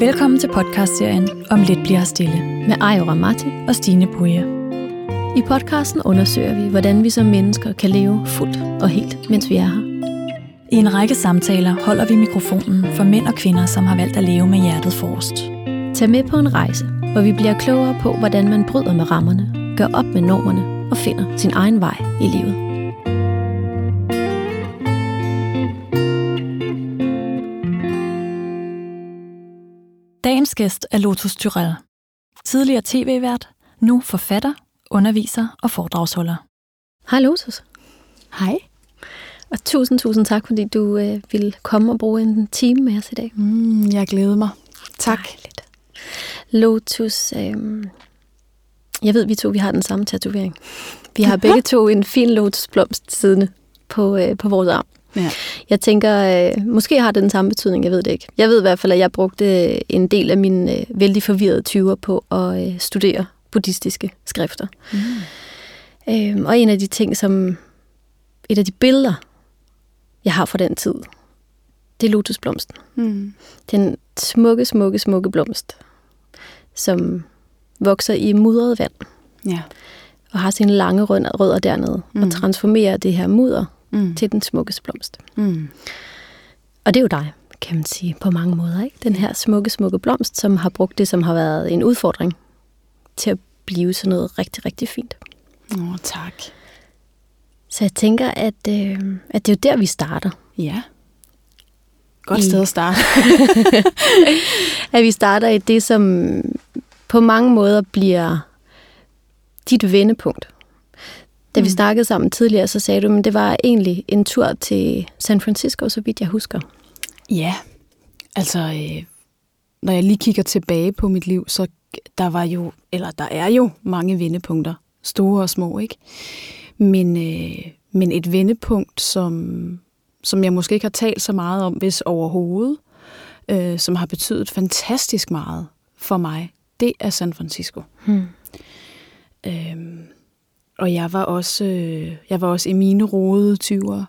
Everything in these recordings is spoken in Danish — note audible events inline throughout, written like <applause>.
Velkommen til podcastserien Om lidt bliver stille med Ayo Ramati og Stine Buje. I podcasten undersøger vi, hvordan vi som mennesker kan leve fuldt og helt, mens vi er her. I en række samtaler holder vi mikrofonen for mænd og kvinder, som har valgt at leve med hjertet forrest. Tag med på en rejse, hvor vi bliver klogere på, hvordan man bryder med rammerne, gør op med normerne og finder sin egen vej i livet. Gæst er Lotus Tyrell. Tidligere tv-vært, nu forfatter, underviser og foredragsholder. Hej Lotus. Hej. Og tusind, tusind tak, fordi du øh, ville komme og bruge en time med os i dag. Mm, jeg glæder mig. Tak. Dejligt. Lotus, øh, jeg ved, vi to vi har den samme tatovering. Vi har begge to en fin lotusblomst siddende på, øh, på vores arm. Ja. Jeg tænker, øh, måske har det den samme betydning, jeg ved det ikke. Jeg ved i hvert fald, at jeg brugte en del af mine øh, vældig forvirrede 20'er på at øh, studere buddhistiske skrifter. Mm. Øh, og en af de ting, som et af de billeder, jeg har fra den tid, det er lotusblomsten. Mm. Den smukke, smukke, smukke blomst, som vokser i mudret vand. Ja. Og har sine lange rødder dernede, mm. og transformerer det her mudder mm. til den smukkeste blomst. Mm. Og det er jo dig, kan man sige, på mange måder. Ikke? Den her smukke, smukke blomst, som har brugt det, som har været en udfordring, til at blive sådan noget rigtig, rigtig fint. Åh, oh, tak. Så jeg tænker, at, øh, at det er jo der, vi starter. Ja. Godt sted at starte. <laughs> at vi starter i det, som på mange måder bliver dit vendepunkt. Da mm. vi snakkede sammen tidligere, så sagde du, at det var egentlig en tur til San Francisco, så vidt jeg husker. Ja, altså øh, når jeg lige kigger tilbage på mit liv, så der var jo, eller der er jo mange vendepunkter, store og små, ikke? Men, øh, men et vendepunkt, som, som jeg måske ikke har talt så meget om, hvis overhovedet, øh, som har betydet fantastisk meget for mig, det er San Francisco. Hmm. Øhm, og jeg var også, øh, jeg var også i mine rode 20'ere,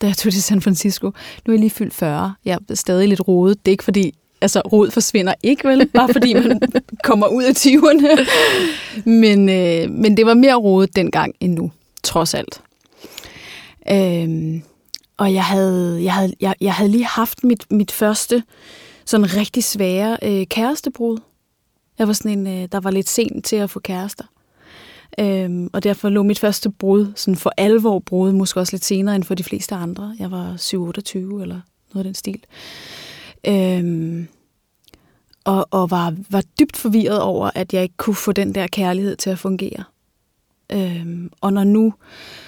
da jeg tog til San Francisco. Nu er jeg lige fyldt 40. Jeg er stadig lidt rodet. Det er ikke fordi, altså rod forsvinder ikke vel, bare fordi man <laughs> kommer ud af 20'erne. Men, øh, men det var mere rodet dengang end nu, trods alt. Øhm, og jeg havde, jeg, havde, jeg, jeg havde lige haft mit, mit første sådan rigtig svære øh, kærestebrud. Jeg var sådan en, øh, der var lidt sent til at få kærester. Øhm, og derfor lå mit første brud, sådan for alvor brud, måske også lidt senere end for de fleste andre. Jeg var 7-28 eller noget af den stil. Øhm, og og var, var dybt forvirret over, at jeg ikke kunne få den der kærlighed til at fungere. Øhm, og når nu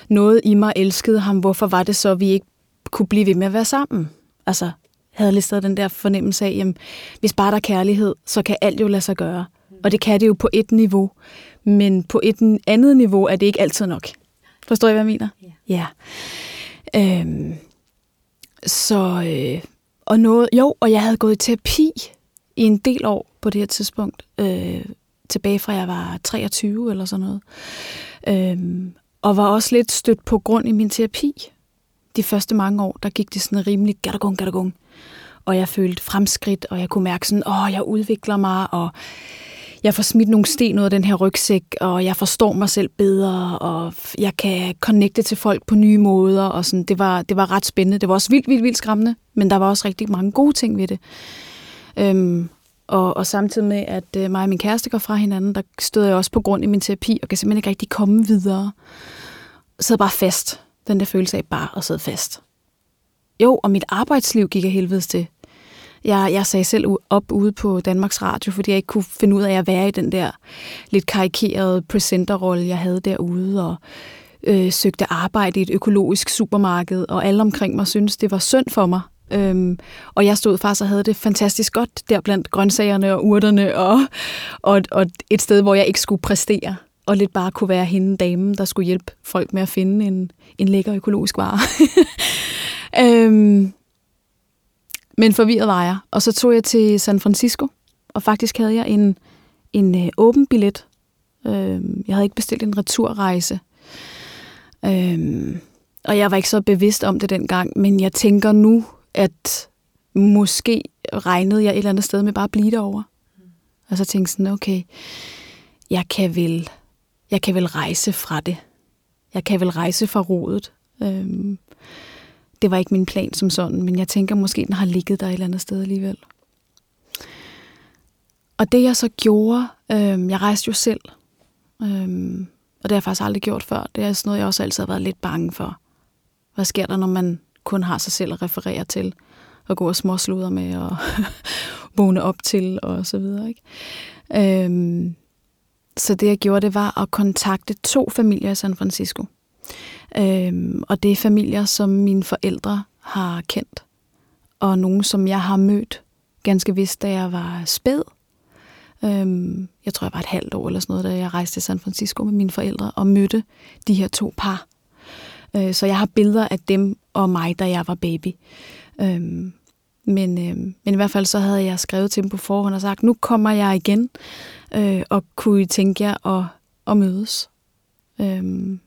noget i mig elskede ham, hvorfor var det så, at vi ikke kunne blive ved med at være sammen? Altså, havde lidt stadig den der fornemmelse af, jamen, hvis bare der er kærlighed, så kan alt jo lade sig gøre. Og det kan det jo på et niveau. Men på et andet niveau er det ikke altid nok. Forstår I, hvad jeg mener? Ja. ja. Øhm, så, øh, og noget, jo, og jeg havde gået i terapi i en del år på det her tidspunkt. Øh, tilbage fra jeg var 23 eller sådan noget. Øhm, og var også lidt stødt på grund i min terapi. De første mange år, der gik det sådan rimelig gattergung, gattergung. Og jeg følte fremskridt, og jeg kunne mærke sådan, åh, jeg udvikler mig, og jeg får smidt nogle sten ud af den her rygsæk, og jeg forstår mig selv bedre, og jeg kan connecte til folk på nye måder, og sådan, det, var, det var ret spændende. Det var også vildt, vildt, vildt skræmmende, men der var også rigtig mange gode ting ved det. Øhm, og, og samtidig med, at øh, mig og min kæreste går fra hinanden, der stod jeg også på grund i min terapi, og kan simpelthen ikke rigtig komme videre. Jeg sad bare fast. Den der følelse af bare at sidde fast. Jo, og mit arbejdsliv gik af helvedes til. Jeg, jeg sagde selv op ude på Danmarks Radio, fordi jeg ikke kunne finde ud af at være i den der lidt karikerede presenterrolle, jeg havde derude, og øh, søgte arbejde i et økologisk supermarked, og alle omkring mig syntes, det var synd for mig. Øhm, og jeg stod faktisk og havde det fantastisk godt der blandt grøntsagerne og urterne, og, og, og et sted, hvor jeg ikke skulle præstere, og lidt bare kunne være hende damen, der skulle hjælpe folk med at finde en, en lækker økologisk vare. <laughs> øhm, men forvirret var jeg. Og så tog jeg til San Francisco, og faktisk havde jeg en, en øh, åben billet. Øh, jeg havde ikke bestilt en returrejse. Øh, og jeg var ikke så bevidst om det dengang, men jeg tænker nu, at måske regnede jeg et eller andet sted med bare at blive derovre. Og så tænkte sådan, okay, jeg kan vel, jeg kan vel rejse fra det. Jeg kan vel rejse fra rodet. Øhm, det var ikke min plan som sådan, men jeg tænker måske, den har ligget der et eller andet sted alligevel. Og det jeg så gjorde, øh, jeg rejste jo selv, øh, og det har jeg faktisk aldrig gjort før. Det er sådan noget, jeg også altid har været lidt bange for. Hvad sker der, når man kun har sig selv at referere til, og gå og småsluder med, og <laughs> vågne op til, og så videre. Ikke? Øhm, så det jeg gjorde, det var at kontakte to familier i San Francisco. Øhm, og det er familier, som mine forældre har kendt, og nogen, som jeg har mødt ganske vist, da jeg var spæd. Øhm, jeg tror, jeg var et halvt år eller sådan noget, da jeg rejste til San Francisco med mine forældre og mødte de her to par. Øh, så jeg har billeder af dem og mig, da jeg var baby. Øhm, men, øh, men i hvert fald så havde jeg skrevet til dem på forhånd og sagt, nu kommer jeg igen, øh, og kunne I tænke jer at, at mødes? Øhm,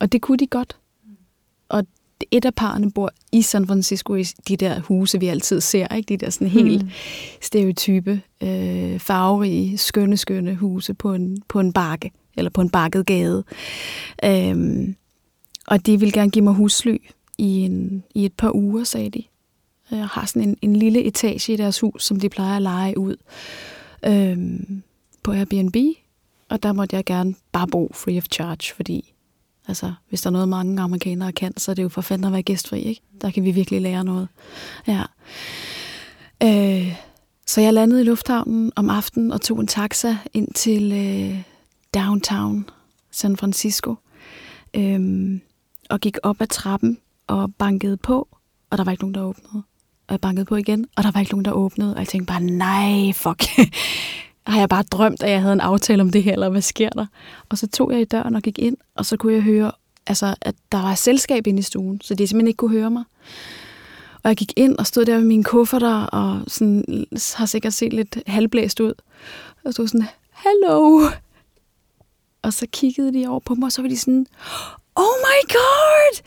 og det kunne de godt. Og et af parerne bor i San Francisco i de der huse, vi altid ser, ikke? De der sådan helt mm. stereotype, øh, farverige, skønne, skønne huse på en, på en bakke, eller på en bakket gade. Øhm, og de ville gerne give mig husly i, en, i et par uger, sagde de. Jeg har sådan en, en lille etage i deres hus, som de plejer at lege ud øhm, på Airbnb. Og der måtte jeg gerne bare bo free of charge, fordi altså, hvis der er noget, mange amerikanere kan, så er det jo for fanden at være gæstfri. Ikke? Der kan vi virkelig lære noget. Ja. Øh, så jeg landede i lufthavnen om aftenen og tog en taxa ind til øh, downtown San Francisco. Øh, og gik op ad trappen og bankede på, og der var ikke nogen, der åbnede. Og jeg bankede på igen, og der var ikke nogen, der åbnede. Og jeg tænkte bare, nej, fuck. <laughs> Har jeg bare drømt, at jeg havde en aftale om det her, eller hvad sker der? Og så tog jeg i døren og gik ind, og så kunne jeg høre, altså, at der var selskab inde i stuen, så de simpelthen ikke kunne høre mig. Og jeg gik ind og stod der med mine kufferter, og sådan, har sikkert set lidt halvblæst ud. Og stod sådan, hello. Og så kiggede de over på mig, og så var de sådan, oh my god,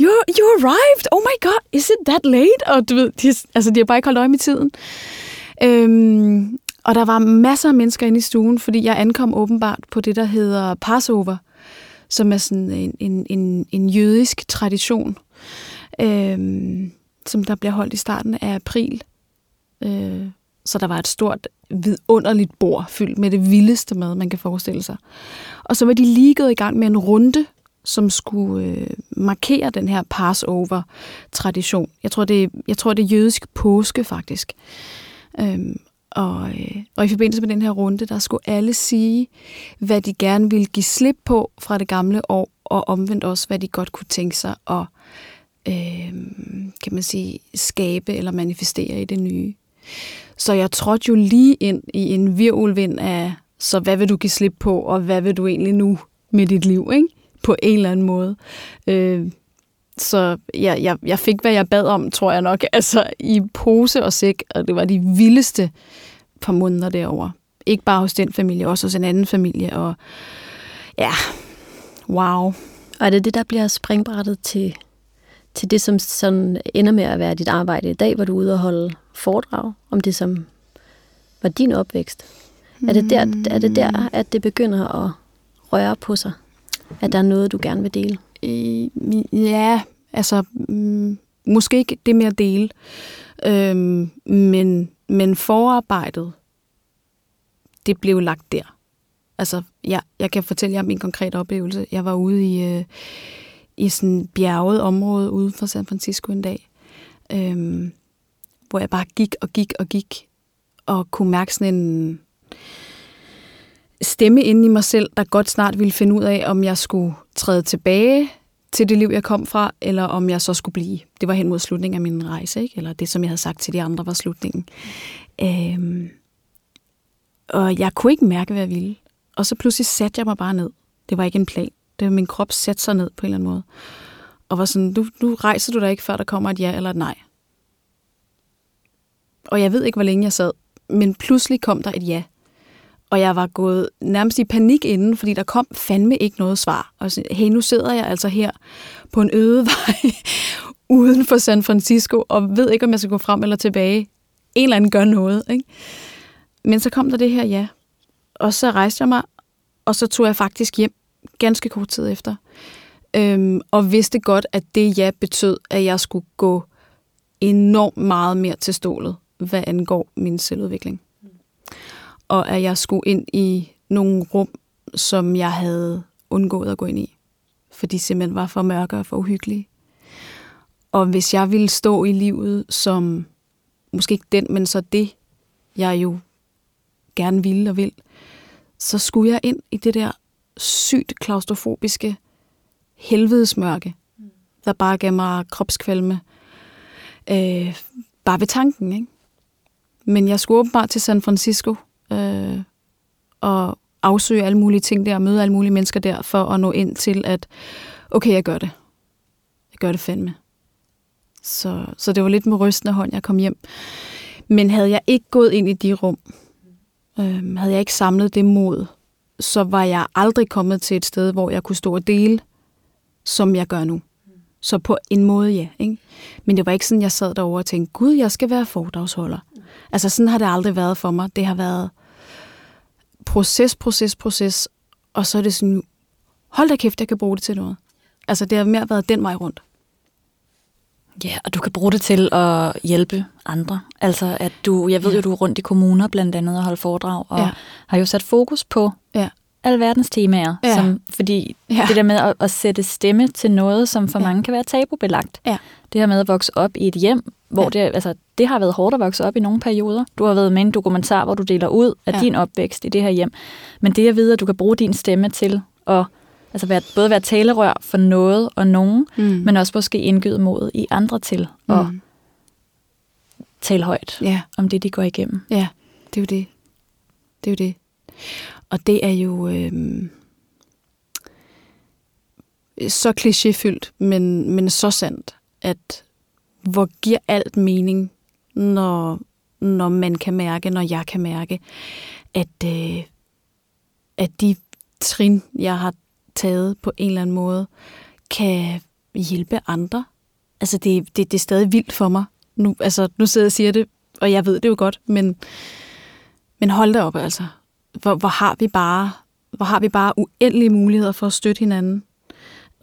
you you arrived, oh my god, is it that late? Og du ved, de, altså, de har bare ikke holdt øje med tiden. Øhm, og der var masser af mennesker inde i stuen, fordi jeg ankom åbenbart på det, der hedder Passover, som er sådan en, en, en, en jødisk tradition, øh, som der bliver holdt i starten af april. Øh, så der var et stort, vidunderligt bord fyldt med det vildeste mad, man kan forestille sig. Og så var de lige gået i gang med en runde som skulle øh, markere den her Passover-tradition. Jeg tror, det, jeg tror, det er jødisk påske, faktisk. Øhm, og, øh, og i forbindelse med den her runde, der skulle alle sige, hvad de gerne ville give slip på fra det gamle år, og omvendt også, hvad de godt kunne tænke sig at øh, kan man sige, skabe eller manifestere i det nye. Så jeg trådte jo lige ind i en virvelvind af, så hvad vil du give slip på, og hvad vil du egentlig nu med dit liv, ikke? på en eller anden måde. Øh, så jeg, jeg, jeg fik, hvad jeg bad om, tror jeg nok, <laughs> altså i pose og sæk, og det var de vildeste par måneder derovre. Ikke bare hos den familie, også hos en anden familie, og ja, wow. Og er det det, der bliver springbrættet til, til det, som sådan ender med at være dit arbejde i dag, hvor du er ude og holde foredrag om det, som var din opvækst? Er det der, er det der at det begynder at røre på sig? At der er noget, du gerne vil dele? Ja, altså mm, måske ikke det med at dele, øhm, men, men forarbejdet, det blev lagt der. Altså, jeg, jeg kan fortælle jer om min konkrete oplevelse. Jeg var ude i, øh, i sådan bjerget område ude for San Francisco en dag, øhm, hvor jeg bare gik og gik og gik, og kunne mærke sådan en stemme inde i mig selv, der godt snart ville finde ud af, om jeg skulle træde tilbage til det liv, jeg kom fra, eller om jeg så skulle blive. Det var hen mod slutningen af min rejse, ikke? eller det, som jeg havde sagt til de andre, var slutningen. Øhm, og jeg kunne ikke mærke, hvad jeg ville. Og så pludselig satte jeg mig bare ned. Det var ikke en plan. Det var min krop satte sig ned på en eller anden måde. Og var sådan, du, nu rejser du dig ikke, før der kommer et ja eller et nej. Og jeg ved ikke, hvor længe jeg sad, men pludselig kom der et ja og jeg var gået nærmest i panik inden, fordi der kom fandme ikke noget svar. Og så, hey, nu sidder jeg altså her på en øde <laughs> vej uden for San Francisco, og ved ikke, om jeg skal gå frem eller tilbage. en eller anden gør noget. Ikke? Men så kom der det her ja. Og så rejste jeg mig, og så tog jeg faktisk hjem ganske kort tid efter. Øhm, og vidste godt, at det ja betød, at jeg skulle gå enormt meget mere til stålet, hvad angår min selvudvikling. Og at jeg skulle ind i nogle rum, som jeg havde undgået at gå ind i. Fordi simpelthen var for mørke og for uhyggelige. Og hvis jeg ville stå i livet som, måske ikke den, men så det, jeg jo gerne ville og vil, så skulle jeg ind i det der sygt klaustrofobiske helvedesmørke, der bare gav mig kropskvalme. Øh, bare ved tanken, ikke? Men jeg skulle åbenbart til San Francisco øh, og afsøge alle mulige ting der, og møde alle mulige mennesker der, for at nå ind til, at okay, jeg gør det. Jeg gør det fandme. Så, så det var lidt med rystende hånd, jeg kom hjem. Men havde jeg ikke gået ind i de rum, øh, havde jeg ikke samlet det mod, så var jeg aldrig kommet til et sted, hvor jeg kunne stå og dele, som jeg gør nu. Så på en måde, ja. Ikke? Men det var ikke sådan, jeg sad derovre og tænkte, gud, jeg skal være foredragsholder. Altså sådan har det aldrig været for mig. Det har været proces, proces, proces, og så er det sådan, hold da kæft, jeg kan bruge det til noget. Altså det har mere været den vej rundt. Ja, og du kan bruge det til at hjælpe andre. Altså at du, jeg ved ja. jo, du er rundt i kommuner blandt andet og holder foredrag, og ja. har jo sat fokus på ja. alverdens temaer. Ja. Som, fordi ja. det der med at, at sætte stemme til noget, som for ja. mange kan være tabubelagt. Ja. Det her med at vokse op i et hjem, hvor ja. det, altså, det har været hårdt at vokse op i nogle perioder. Du har været med i en dokumentar, hvor du deler ud af ja. din opvækst i det her hjem. Men det at vide, at du kan bruge din stemme til at altså være, både være talerør for noget og nogen, mm. men også måske indgyde mod i andre til at mm. tale højt ja. om det, de går igennem. Ja, det er jo det. Det er jo det. Og det er jo øh, så klichéfyldt, men, men så sandt, at hvor giver alt mening, når, når man kan mærke, når jeg kan mærke, at, øh, at de trin, jeg har taget på en eller anden måde, kan hjælpe andre. Altså, det, det, det er stadig vildt for mig. Nu, altså, nu sidder jeg og siger det, og jeg ved det jo godt, men, men hold da op, altså. Hvor, hvor, har vi bare, hvor har vi bare uendelige muligheder for at støtte hinanden,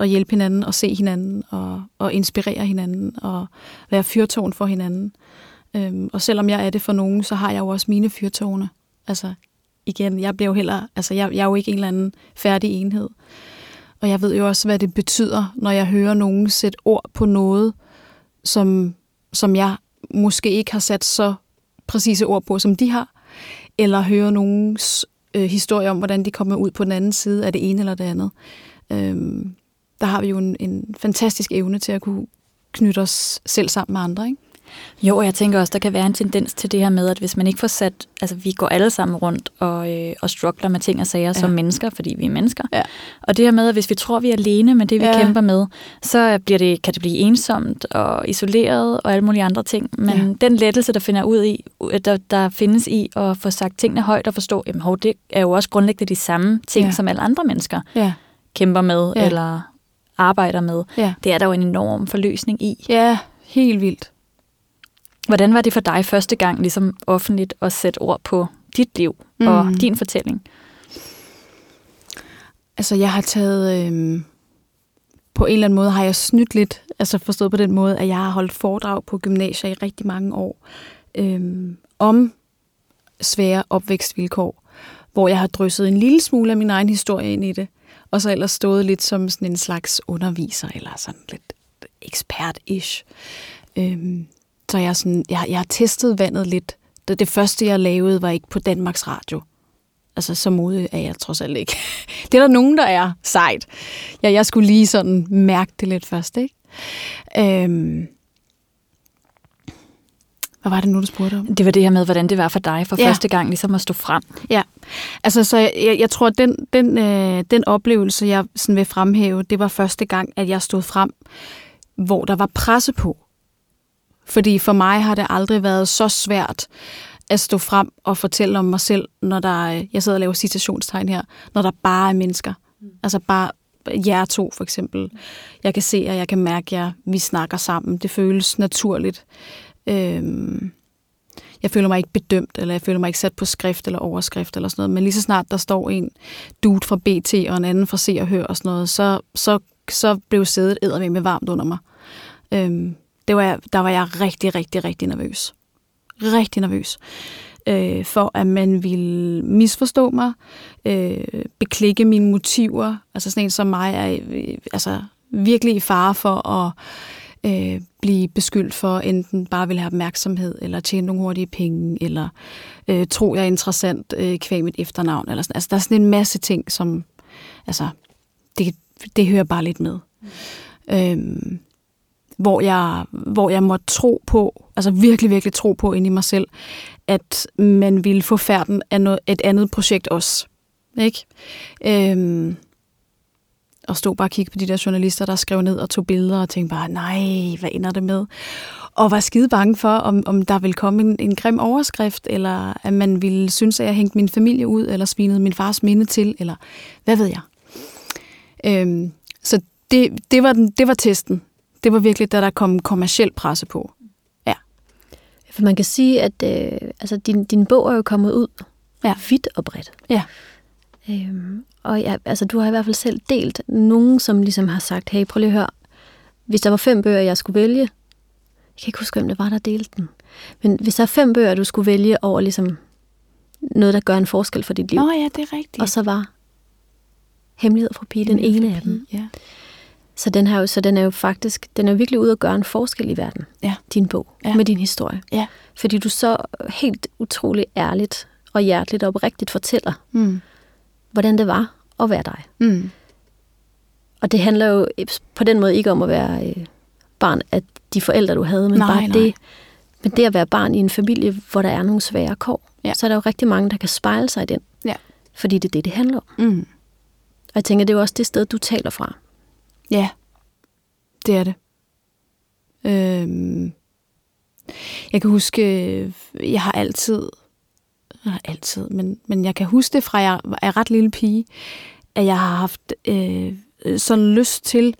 og hjælpe hinanden, og se hinanden, og, og inspirere hinanden, og være fyrtårn for hinanden. Øhm, og selvom jeg er det for nogen, så har jeg jo også mine fyrtårne. Altså, igen, jeg bliver jo heller, altså jeg, jeg er jo ikke en eller anden færdig enhed. Og jeg ved jo også, hvad det betyder, når jeg hører nogen sætte ord på noget, som, som jeg måske ikke har sat så præcise ord på, som de har. Eller høre nogens øh, historie om, hvordan de kommer ud på den anden side af det ene eller det andet. Øhm, der har vi jo en, en fantastisk evne til at kunne knytte os selv sammen med andre, ikke? Jo, og jeg tænker også, der kan være en tendens til det her med, at hvis man ikke får sat, altså vi går alle sammen rundt og, øh, og struggler med ting og sager ja. som mennesker, fordi vi er mennesker. Ja. Og det her med, at hvis vi tror, vi er alene med det, vi ja. kæmper med, så bliver det, kan det blive ensomt og isoleret og alle mulige andre ting. Men ja. den lettelse, der finder ud i, der, der findes i at få sagt tingene højt og forstå, jamen hov, det er jo også grundlæggende de samme ting, ja. som alle andre mennesker ja. kæmper med ja. eller arbejder med. Ja. Det er der jo en enorm forløsning i. Ja, helt vildt. Hvordan var det for dig første gang ligesom offentligt at sætte ord på dit liv mm. og din fortælling? Altså, jeg har taget... Øh, på en eller anden måde har jeg snydt lidt, altså forstået på den måde, at jeg har holdt foredrag på gymnasier i rigtig mange år øh, om svære opvækstvilkår, hvor jeg har drysset en lille smule af min egen historie ind i det, og så ellers stået lidt som sådan en slags underviser, eller sådan lidt ekspert-ish. Øhm, så jeg, sådan, jeg, jeg har testet vandet lidt. Det, det første, jeg lavede, var ikke på Danmarks Radio. Altså, så modig er jeg trods alt ikke. <laughs> det er der nogen, der er sejt. Ja, jeg skulle lige sådan mærke det lidt først, ikke? Øhm, hvad var det nu, du spurgte om? Det var det her med, hvordan det var for dig for ja. første gang ligesom at stå frem. Ja, altså så jeg, jeg, tror, at den, den, øh, den oplevelse, jeg sådan vil fremhæve, det var første gang, at jeg stod frem, hvor der var presse på. Fordi for mig har det aldrig været så svært at stå frem og fortælle om mig selv, når der, jeg sidder og laver citationstegn her, når der bare er mennesker. Mm. Altså bare jer to for eksempel. Jeg kan se, og jeg kan mærke, at vi snakker sammen. Det føles naturligt. Øhm, jeg føler mig ikke bedømt, eller jeg føler mig ikke sat på skrift eller overskrift eller sådan noget. Men lige så snart der står en dude fra BT og en anden fra Se og Hør og sådan noget, så, så, så blev sædet æder med varmt under mig. Øhm, det var jeg, der var jeg rigtig, rigtig, rigtig nervøs. Rigtig nervøs. Øh, for at man ville misforstå mig, øh, beklikke mine motiver. Altså sådan en som mig er øh, altså, virkelig i fare for at øh, blive beskyldt for enten bare vil have opmærksomhed, eller tjene nogle hurtige penge, eller øh, tro, jeg er interessant øh, kvæg mit efternavn. Eller sådan. Altså, der er sådan en masse ting, som altså, det, det hører bare lidt med. Mm. Øhm, hvor jeg, hvor jeg måtte tro på, altså virkelig, virkelig tro på ind i mig selv, at man ville få færden af noget, et andet projekt også. Ikke? Øhm, og stod bare og kiggede på de der journalister, der skrev ned og tog billeder og tænkte bare, nej, hvad ender det med? Og var skide bange for, om, om der ville komme en, en grim overskrift, eller at man ville synes, at jeg hængte min familie ud, eller svinede min fars minde til, eller hvad ved jeg. Øhm, så det, det, var den, det var testen. Det var virkelig, da der kom kommersiel presse på. Ja. For man kan sige, at øh, altså, din, din bog er jo kommet ud ja. vidt og bredt. Ja. Øhm, og ja, altså, du har i hvert fald selv delt nogen, som ligesom har sagt, hey, prøv lige at høre, hvis der var fem bøger, jeg skulle vælge, jeg kan ikke huske, hvem det var, der delte den, men hvis der er fem bøger, du skulle vælge over ligesom noget, der gør en forskel for dit liv. Nå ja, det er rigtigt. Og så var Hemmelighed fra Pige den ene af dem. Ja. Så den, her, så den er jo faktisk, den er virkelig ude at gøre en forskel i verden, ja. din bog, ja. med din historie. Ja. Fordi du så helt utrolig ærligt og hjerteligt og oprigtigt fortæller, mm hvordan det var at være dig. Mm. Og det handler jo på den måde ikke om at være øh, barn af de forældre, du havde, men nej, bare nej. det, men det at være barn i en familie, hvor der er nogle svære kår. Ja. Så er der jo rigtig mange, der kan spejle sig i den. Ja. Fordi det er det, det handler om. Mm. Og jeg tænker, det er jo også det sted, du taler fra. Ja, det er det. Øhm, jeg kan huske, jeg har altid Nej, altid, men, men jeg kan huske det fra, jeg er ret lille pige, at jeg har haft øh, sådan lyst til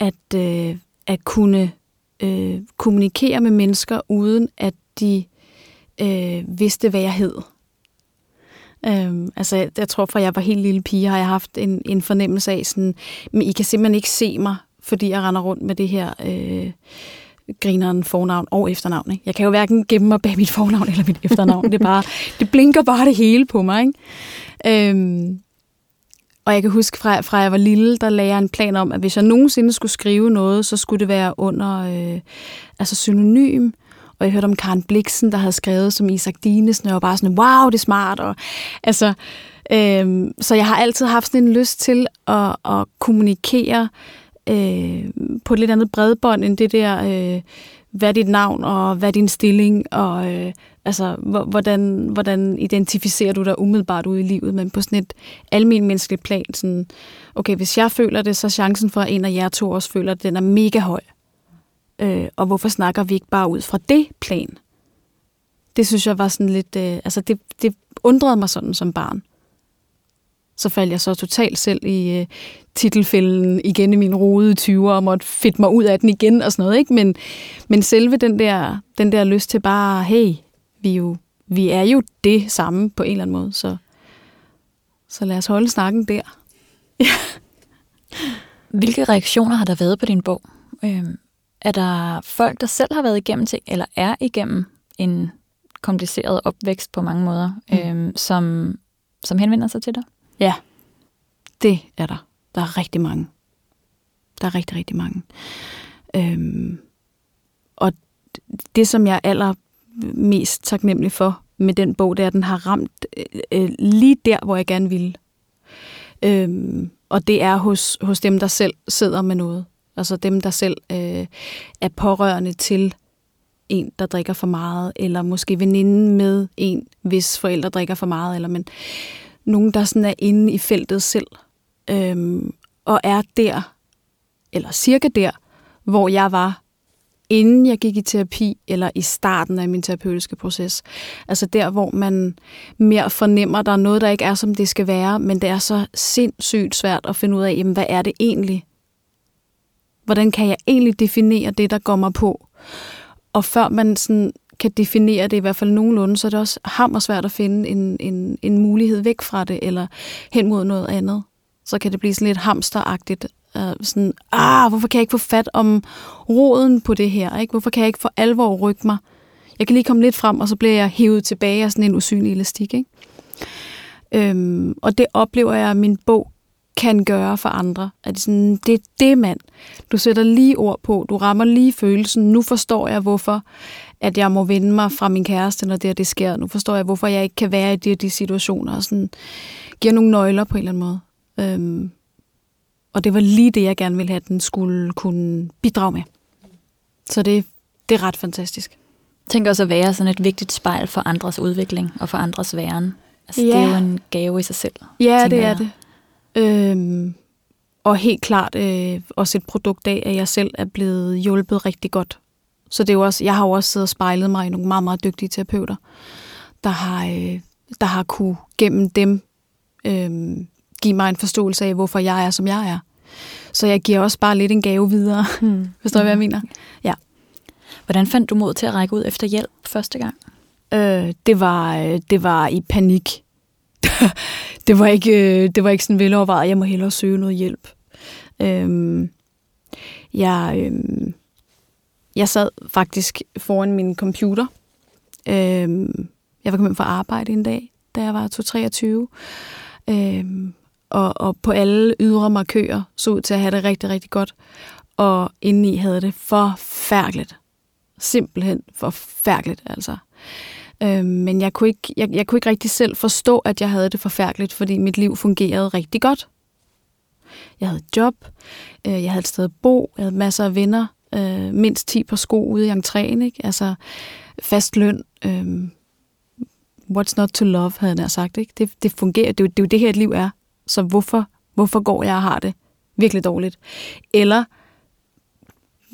at, øh, at kunne øh, kommunikere med mennesker, uden at de øh, vidste, hvad jeg hed. Øhm, altså, jeg, jeg tror, fra jeg var helt lille pige, har jeg haft en, en fornemmelse af sådan, men I kan simpelthen ikke se mig, fordi jeg render rundt med det her... Øh, grineren fornavn og efternavn. Ikke? Jeg kan jo hverken gemme mig bag mit fornavn eller mit efternavn. det, er bare, det blinker bare det hele på mig. Ikke? Øhm, og jeg kan huske, fra, fra jeg var lille, der lagde jeg en plan om, at hvis jeg nogensinde skulle skrive noget, så skulle det være under øh, altså synonym. Og jeg hørte om Karen Bliksen, der havde skrevet som Isak Dinesen, og jeg var bare sådan, wow, det er smart. Og, altså, øh, så jeg har altid haft sådan en lyst til at, at kommunikere øh, Øh, på et lidt andet bredbånd end det der, øh, hvad er dit navn og hvad er din stilling, og øh, altså, hvordan, hvordan identificerer du dig umiddelbart ude i livet, men på sådan et almindeligt menneskeligt plan, sådan, okay, hvis jeg føler det, så er chancen for, at en af jer to også føler, det, den er mega høj. Øh, og hvorfor snakker vi ikke bare ud fra det plan? Det synes jeg var sådan lidt, øh, altså det, det undrede mig sådan som barn så faldt jeg så totalt selv i øh, titelfælden igen i min rode 20'er og måtte fedt mig ud af den igen og sådan noget. Ikke? Men, men selve den der, den der lyst til bare, hey, vi er, jo, vi er jo det samme på en eller anden måde, så, så lad os holde snakken der. Hvilke reaktioner har der været på din bog? Øhm, er der folk, der selv har været igennem ting, eller er igennem en kompliceret opvækst på mange måder, mm. øhm, som, som henvender sig til dig? Ja, det er der. Der er rigtig mange. Der er rigtig, rigtig mange. Øhm, og det, som jeg er allermest taknemmelig for med den bog, det er, at den har ramt øh, øh, lige der, hvor jeg gerne ville. Øhm, og det er hos, hos dem, der selv sidder med noget. Altså dem, der selv øh, er pårørende til en, der drikker for meget, eller måske veninden med en, hvis forældre drikker for meget, eller men nogen, der sådan er inde i feltet selv, øhm, og er der, eller cirka der, hvor jeg var, inden jeg gik i terapi, eller i starten af min terapeutiske proces. Altså der, hvor man mere fornemmer, at der er noget, der ikke er, som det skal være, men det er så sindssygt svært at finde ud af, jamen, hvad er det egentlig? Hvordan kan jeg egentlig definere det, der går mig på? Og før man sådan kan definere det i hvert fald nogenlunde, så er det også hammer svært at finde en, en, en mulighed væk fra det, eller hen mod noget andet. Så kan det blive sådan lidt hamsteragtigt. Øh, sådan, ah, hvorfor kan jeg ikke få fat om roden på det her? Ikke? Hvorfor kan jeg ikke for alvor rykke mig? Jeg kan lige komme lidt frem, og så bliver jeg hævet tilbage af sådan en usynlig elastik. Ikke? Øhm, og det oplever jeg, at min bog kan gøre for andre. At det, sådan, det er det, mand. Du sætter lige ord på. Du rammer lige følelsen. Nu forstår jeg, hvorfor at jeg må vende mig fra min kæreste, når det, det sker. Nu forstår jeg, hvorfor jeg ikke kan være i de de situationer. Og sådan, giver nogle nøgler på en eller anden måde. Øhm, og det var lige det, jeg gerne ville have, at den skulle kunne bidrage med. Så det, det er ret fantastisk. Jeg tænker også at være sådan et vigtigt spejl for andres udvikling og for andres væren. Altså, ja. Det er jo en gave i sig selv. Ja, det er jeg. det. Øhm, og helt klart øh, også et produkt af, at jeg selv er blevet hjulpet rigtig godt. Så det er jo også, jeg har jo også siddet og spejlet mig i nogle meget, meget dygtige terapeuter, der har, øh, der har kunne gennem dem øh, give mig en forståelse af, hvorfor jeg er, som jeg er. Så jeg giver også bare lidt en gave videre. <laughs> Hmm. Forstår du, hvad jeg mener? Ja. Hvordan fandt du mod til at række ud efter hjælp første gang? Øh, det, var, øh, det var i panik. <laughs> det, var ikke, øh, det var ikke sådan velovervejet, jeg må hellere søge noget hjælp. Øh, jeg, øh, jeg sad faktisk foran min computer. Øh, jeg var kommet fra arbejde en dag, da jeg var 23. Øh, og, og på alle ydre markører så ud til at have det rigtig, rigtig godt. Og indeni havde det forfærdeligt. Simpelthen forfærdeligt, altså. Øh, men jeg kunne, ikke, jeg, jeg kunne ikke rigtig selv forstå, at jeg havde det forfærdeligt, fordi mit liv fungerede rigtig godt. Jeg havde et job, øh, jeg havde et sted at bo, jeg havde masser af venner, øh, mindst 10 på sko ude i entréen, ikke? altså fast løn. Øh, what's not to love, havde jeg sagt. Ikke? Det, det fungerer, det er, jo, det er jo det her, et liv er. Så hvorfor, hvorfor går jeg og har det virkelig dårligt? Eller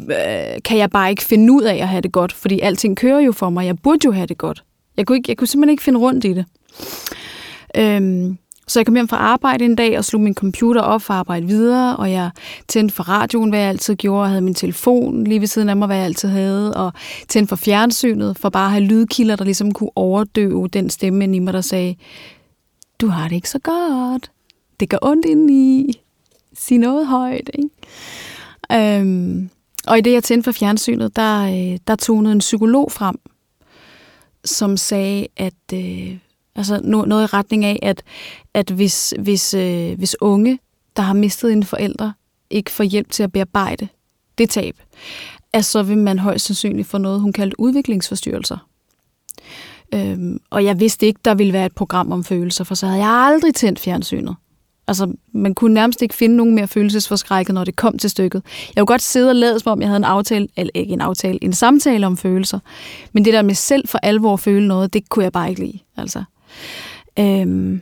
øh, kan jeg bare ikke finde ud af at have det godt, fordi alting kører jo for mig. Jeg burde jo have det godt. Jeg kunne, ikke, jeg kunne simpelthen ikke finde rundt i det. Øhm, så jeg kom hjem fra arbejde en dag og slog min computer op for at arbejde videre, og jeg tændte for radioen, hvad jeg altid gjorde, og havde min telefon lige ved siden af mig, hvad jeg altid havde, og tændte for fjernsynet, for bare at have lydkilder, der ligesom kunne overdøve den stemme i mig, der sagde, du har det ikke så godt. Det gør ondt indeni. Sig noget højt, ikke? Øhm, og i det, jeg tændte for fjernsynet, der, øh, der tonede en psykolog frem, som sagde, at øh, altså noget i retning af, at, at hvis, hvis, øh, hvis unge, der har mistet en forælder, ikke får hjælp til at bearbejde det tab, at så vil man højst sandsynligt få noget, hun kaldte udviklingsforstyrrelser. Øhm, og jeg vidste ikke, der ville være et program om følelser, for så havde jeg aldrig tændt fjernsynet. Altså, man kunne nærmest ikke finde nogen mere følelsesforskrækket, når det kom til stykket. Jeg kunne godt sidde og lade, som om jeg havde en aftale, eller ikke en aftale, en samtale om følelser. Men det der med selv for alvor at føle noget, det kunne jeg bare ikke lide. Altså. Øhm,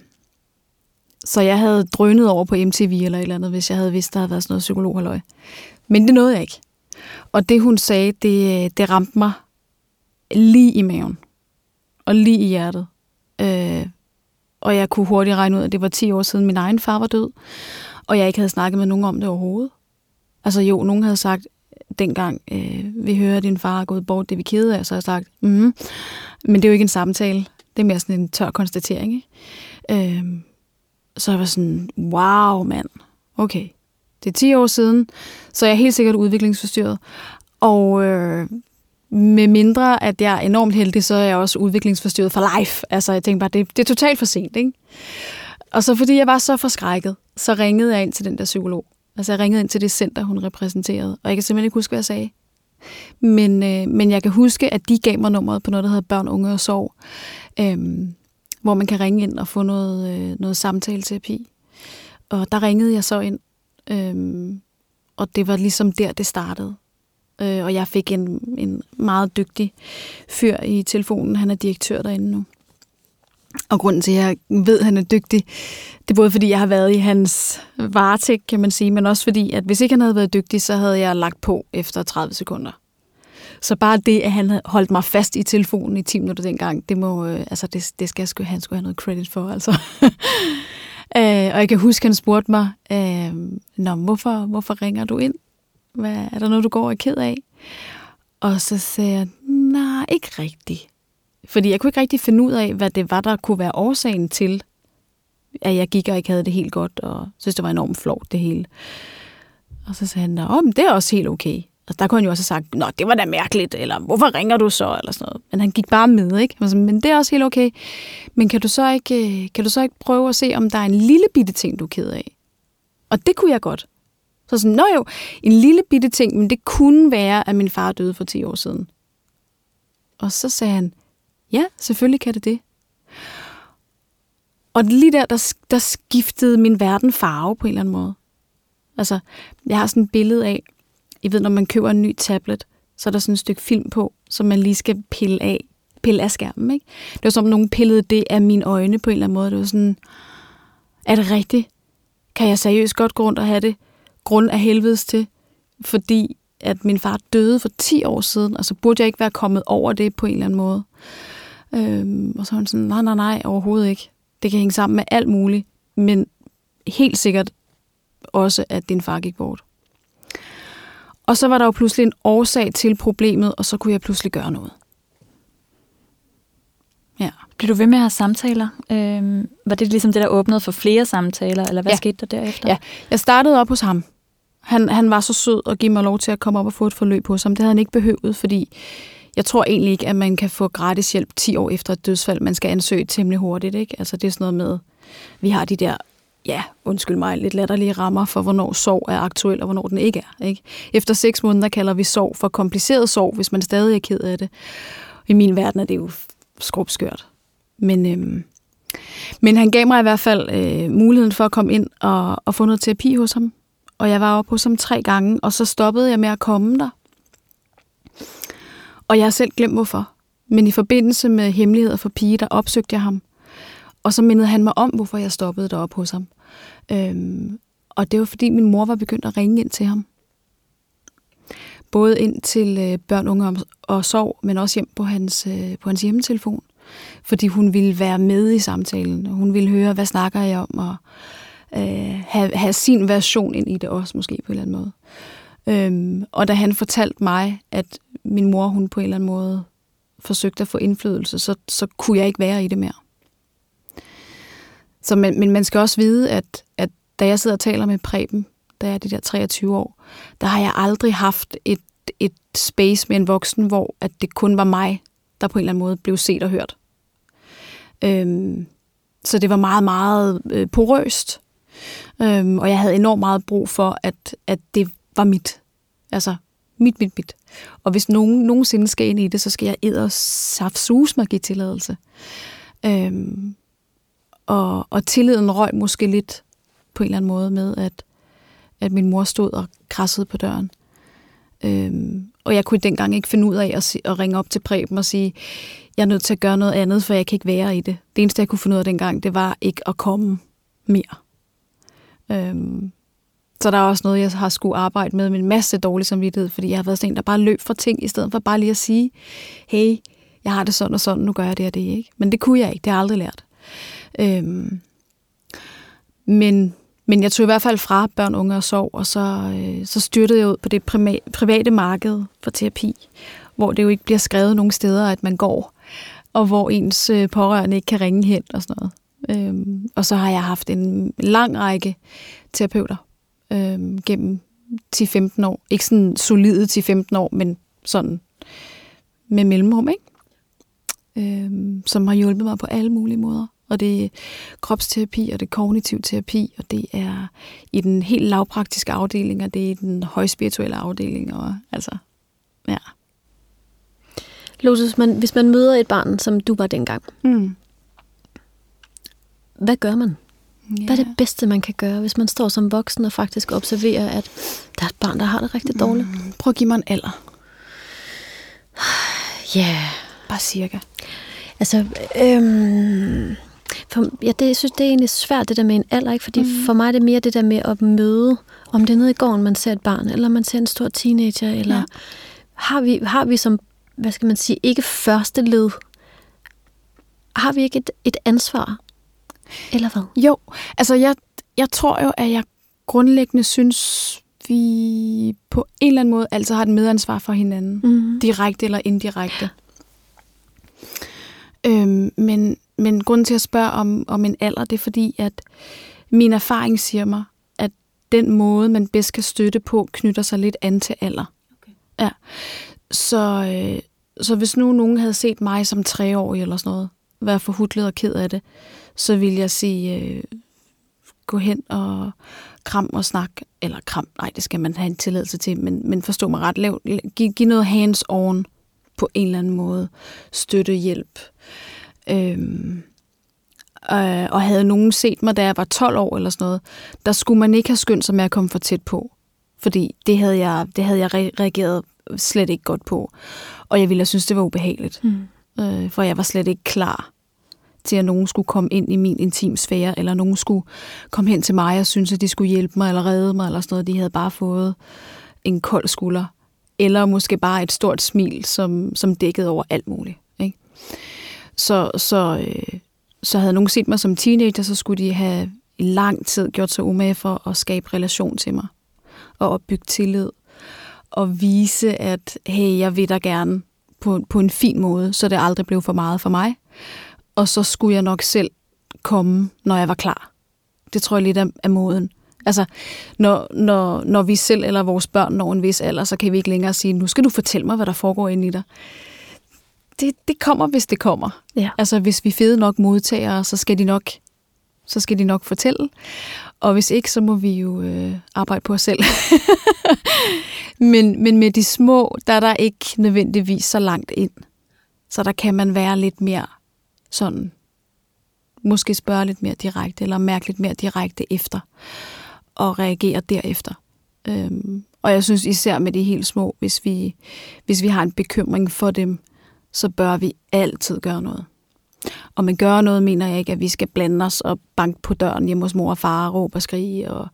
så jeg havde drønet over på MTV eller et eller andet, hvis jeg havde vidst, der havde været sådan noget psykologhaløj. Men det nåede jeg ikke. Og det hun sagde, det, det ramte mig lige i maven. Og lige i hjertet. Øh, og jeg kunne hurtigt regne ud, at det var 10 år siden min egen far var død, og jeg ikke havde snakket med nogen om det overhovedet. Altså jo, nogen havde sagt, dengang øh, vi hører, at din far er gået bort, det vi kede af, så har jeg sagt, mm men det er jo ikke en samtale. Det er mere sådan en tør konstatering. Ikke? Øh, så jeg var sådan, wow mand, okay, det er 10 år siden, så jeg er helt sikkert udviklingsforstyrret. Og øh, med mindre, at jeg er enormt heldig, så er jeg også udviklingsforstyrret for life. Altså, jeg tænkte bare, det, det er totalt for sent, ikke? Og så fordi jeg var så forskrækket, så ringede jeg ind til den der psykolog. Altså, jeg ringede ind til det center, hun repræsenterede. Og jeg kan simpelthen ikke huske, hvad jeg sagde. Men, øh, men jeg kan huske, at de gav mig nummeret på noget, der hedder Børn, Unge og Sorg. Øhm, hvor man kan ringe ind og få noget, øh, noget samtaleterapi. Og der ringede jeg så ind. Øhm, og det var ligesom der, det startede øh, og jeg fik en, en meget dygtig fyr i telefonen. Han er direktør derinde nu. Og grunden til, at jeg ved, at han er dygtig, det er både fordi, jeg har været i hans varetægt, kan man sige, men også fordi, at hvis ikke han havde været dygtig, så havde jeg lagt på efter 30 sekunder. Så bare det, at han holdt mig fast i telefonen i 10 minutter dengang, det må, øh, altså det, det skal jeg, han skulle have noget credit for, altså. <laughs> øh, og jeg kan huske, han spurgte mig, øh, Nå, hvorfor, hvorfor ringer du ind? Hvad, er der noget, du går og er ked af? Og så sagde jeg, nej, ikke rigtigt. Fordi jeg kunne ikke rigtig finde ud af, hvad det var, der kunne være årsagen til, at jeg gik og ikke havde det helt godt, og synes, det var enormt flot det hele. Og så sagde han, at det er også helt okay. Og der kunne han jo også have sagt, nå, det var da mærkeligt, eller hvorfor ringer du så, eller sådan noget. Men han gik bare med, ikke? Sagde, Men det er også helt okay. Men kan du så ikke, øh, kan du så ikke prøve at se, om der er en lille bitte ting, du er ked af? Og det kunne jeg godt. Så sådan, nå jo, en lille bitte ting, men det kunne være, at min far døde for 10 år siden. Og så sagde han, ja, selvfølgelig kan det det. Og lige der, der, der skiftede min verden farve på en eller anden måde. Altså, jeg har sådan et billede af, I ved, når man køber en ny tablet, så er der sådan et stykke film på, som man lige skal pille af, pille af skærmen. Ikke? Det var som, nogen pillede det af mine øjne på en eller anden måde. Det var sådan, er det rigtigt? Kan jeg seriøst godt gå rundt og have det grund af helvedes til? Fordi at min far døde for 10 år siden, og så burde jeg ikke være kommet over det på en eller anden måde. Øhm, og så var han sådan, nej, nej, nej, overhovedet ikke. Det kan hænge sammen med alt muligt, men helt sikkert også, at din far gik bort. Og så var der jo pludselig en årsag til problemet, og så kunne jeg pludselig gøre noget. Ja. Blev du ved med at have samtaler? Øhm, var det ligesom det, der åbnede for flere samtaler, eller hvad ja. skete der derefter? Ja, jeg startede op hos ham. Han, han var så sød og give mig lov til at komme op og få et forløb hos ham. Det havde han ikke behøvet, fordi jeg tror egentlig ikke, at man kan få gratis hjælp 10 år efter et dødsfald. Man skal ansøge temmelig hurtigt. Ikke? Altså, det er sådan noget med, vi har de der ja, undskyld mig, lidt latterlige rammer for, hvornår sorg er aktuel, og hvornår den ikke er. Ikke? Efter seks måneder kalder vi sorg for kompliceret sorg, hvis man stadig er ked af det. I min verden er det jo skrubskørt. Men, øhm, men han gav mig i hvert fald øh, muligheden for at komme ind og, og få noget terapi hos ham. Og jeg var oppe hos ham tre gange, og så stoppede jeg med at komme der. Og jeg har selv glemt hvorfor. Men i forbindelse med hemmeligheder for pige, der opsøgte jeg ham. Og så mindede han mig om, hvorfor jeg stoppede deroppe hos ham. Øhm, og det var fordi min mor var begyndt at ringe ind til ham. Både ind til øh, børn, unge og sorg, men også hjem på hans, øh, på hans hjemmetelefon. Fordi hun ville være med i samtalen. Hun ville høre, hvad snakker jeg om, og øh, have, have sin version ind i det også, måske på en eller anden måde. Øhm, og da han fortalte mig, at min mor, hun på en eller anden måde forsøgte at få indflydelse, så, så kunne jeg ikke være i det mere. Så, men, men man skal også vide, at, at da jeg sidder og taler med Preben, da jeg er de der 23 år, der har jeg aldrig haft et, et space med en voksen, hvor at det kun var mig, der på en eller anden måde blev set og hørt. Øhm, så det var meget, meget øh, porøst. Øhm, og jeg havde enormt meget brug for, at, at det var mit. Altså, mit, mit, mit. Og hvis nogen nogensinde skal ind i det, så skal jeg æde og saftsus mig give tilladelse. Øhm, og, og tilliden røg måske lidt på en eller anden måde med, at, at min mor stod og krassede på døren. Øhm, og jeg kunne dengang ikke finde ud af at, at ringe op til Preben og sige, jeg er nødt til at gøre noget andet, for jeg kan ikke være i det. Det eneste, jeg kunne finde ud af dengang, det var ikke at komme mere. Øhm, så der er også noget, jeg har skulle arbejde med med en masse dårlig samvittighed, fordi jeg har været sådan en, der bare løb fra ting, i stedet for bare lige at sige, hey, jeg har det sådan og sådan, nu gør jeg det og det, ikke? Men det kunne jeg ikke, det har jeg aldrig lært. Øhm, men, men jeg tog i hvert fald fra børn, unge og sov, og så, øh, så styrtede jeg ud på det private marked for terapi, hvor det jo ikke bliver skrevet nogen steder, at man går, og hvor ens øh, pårørende ikke kan ringe hen og sådan noget. Øhm, og så har jeg haft en lang række terapeuter øhm, gennem 10-15 år. Ikke sådan solide 10-15 år, men sådan med mellemrum, ikke? Øhm, som har hjulpet mig på alle mulige måder og det er kropsterapi, og det er kognitiv terapi, og det er i den helt lavpraktiske afdeling, og det er i den højspirituelle afdeling, og altså, ja. Lotus, man, hvis man møder et barn, som du var dengang, mm. Hvad gør man? Yeah. Hvad er det bedste, man kan gøre, hvis man står som voksen og faktisk observerer, at der er et barn, der har det rigtig dårligt? Mm. Prøv at give mig en alder. <sighs> Ja. Yeah. Bare cirka. Altså, øhm, for, ja, det, jeg synes, det er egentlig svært, det der med en alder, ikke? fordi mm. for mig er det mere det der med at møde, om det er nede i gården, man ser et barn, eller man ser en stor teenager, eller ja. har, vi, har vi som, hvad skal man sige, ikke første led, har vi ikke et, et ansvar? Eller hvad? Jo, altså jeg, jeg tror jo, at jeg grundlæggende synes, vi på en eller anden måde altid har et medansvar for hinanden. Mm. Direkte eller indirekte. Øhm, men, men grunden til at spørge om, om en alder, det er fordi, at min erfaring siger mig, at den måde, man bedst kan støtte på, knytter sig lidt an til alder. Okay. Ja. Så, øh, så hvis nu nogen havde set mig som treårig eller sådan noget, være forhudlet og ked af det, så vil jeg sige, øh, gå hen og kram og snak, eller kram, nej, det skal man have en tilladelse til, men, men forstå mig ret, lav, giv, giv noget hands-on på en eller anden måde, støtte, hjælp. Øhm, øh, og havde nogen set mig, da jeg var 12 år eller sådan noget, der skulle man ikke have skyndt sig med at komme for tæt på. Fordi det havde jeg, det havde jeg reageret slet ikke godt på. Og jeg ville have synes, det var ubehageligt. Mm. Øh, for jeg var slet ikke klar til, at nogen skulle komme ind i min intimsfære, eller nogen skulle komme hen til mig og synes, at de skulle hjælpe mig eller redde mig, eller sådan noget. De havde bare fået en kold skulder. Eller måske bare et stort smil, som, som dækkede over alt muligt. Ikke? Så, så, øh, så havde nogen set mig som teenager, så skulle de have i lang tid gjort sig umage for at skabe relation til mig. Og opbygge tillid. Og vise, at hey, jeg vil dig gerne på, på en fin måde, så det aldrig blev for meget for mig og så skulle jeg nok selv komme, når jeg var klar. Det tror jeg lidt er, er moden. Altså, når, når, når vi selv eller vores børn når en vis alder, så kan vi ikke længere sige, nu skal du fortælle mig, hvad der foregår inde i dig. Det, det kommer, hvis det kommer. Ja. Altså, hvis vi fede nok modtagere, så skal de nok, så skal de nok fortælle. Og hvis ikke, så må vi jo øh, arbejde på os selv. <laughs> men, men med de små, der er der ikke nødvendigvis så langt ind. Så der kan man være lidt mere sådan måske spørge lidt mere direkte, eller mærke lidt mere direkte efter, og reagere derefter. Øhm, og jeg synes især med de helt små, hvis vi, hvis vi har en bekymring for dem, så bør vi altid gøre noget. Og med gøre noget, mener jeg ikke, at vi skal blande os og banke på døren hjemme hos mor og far, og råbe og skrige og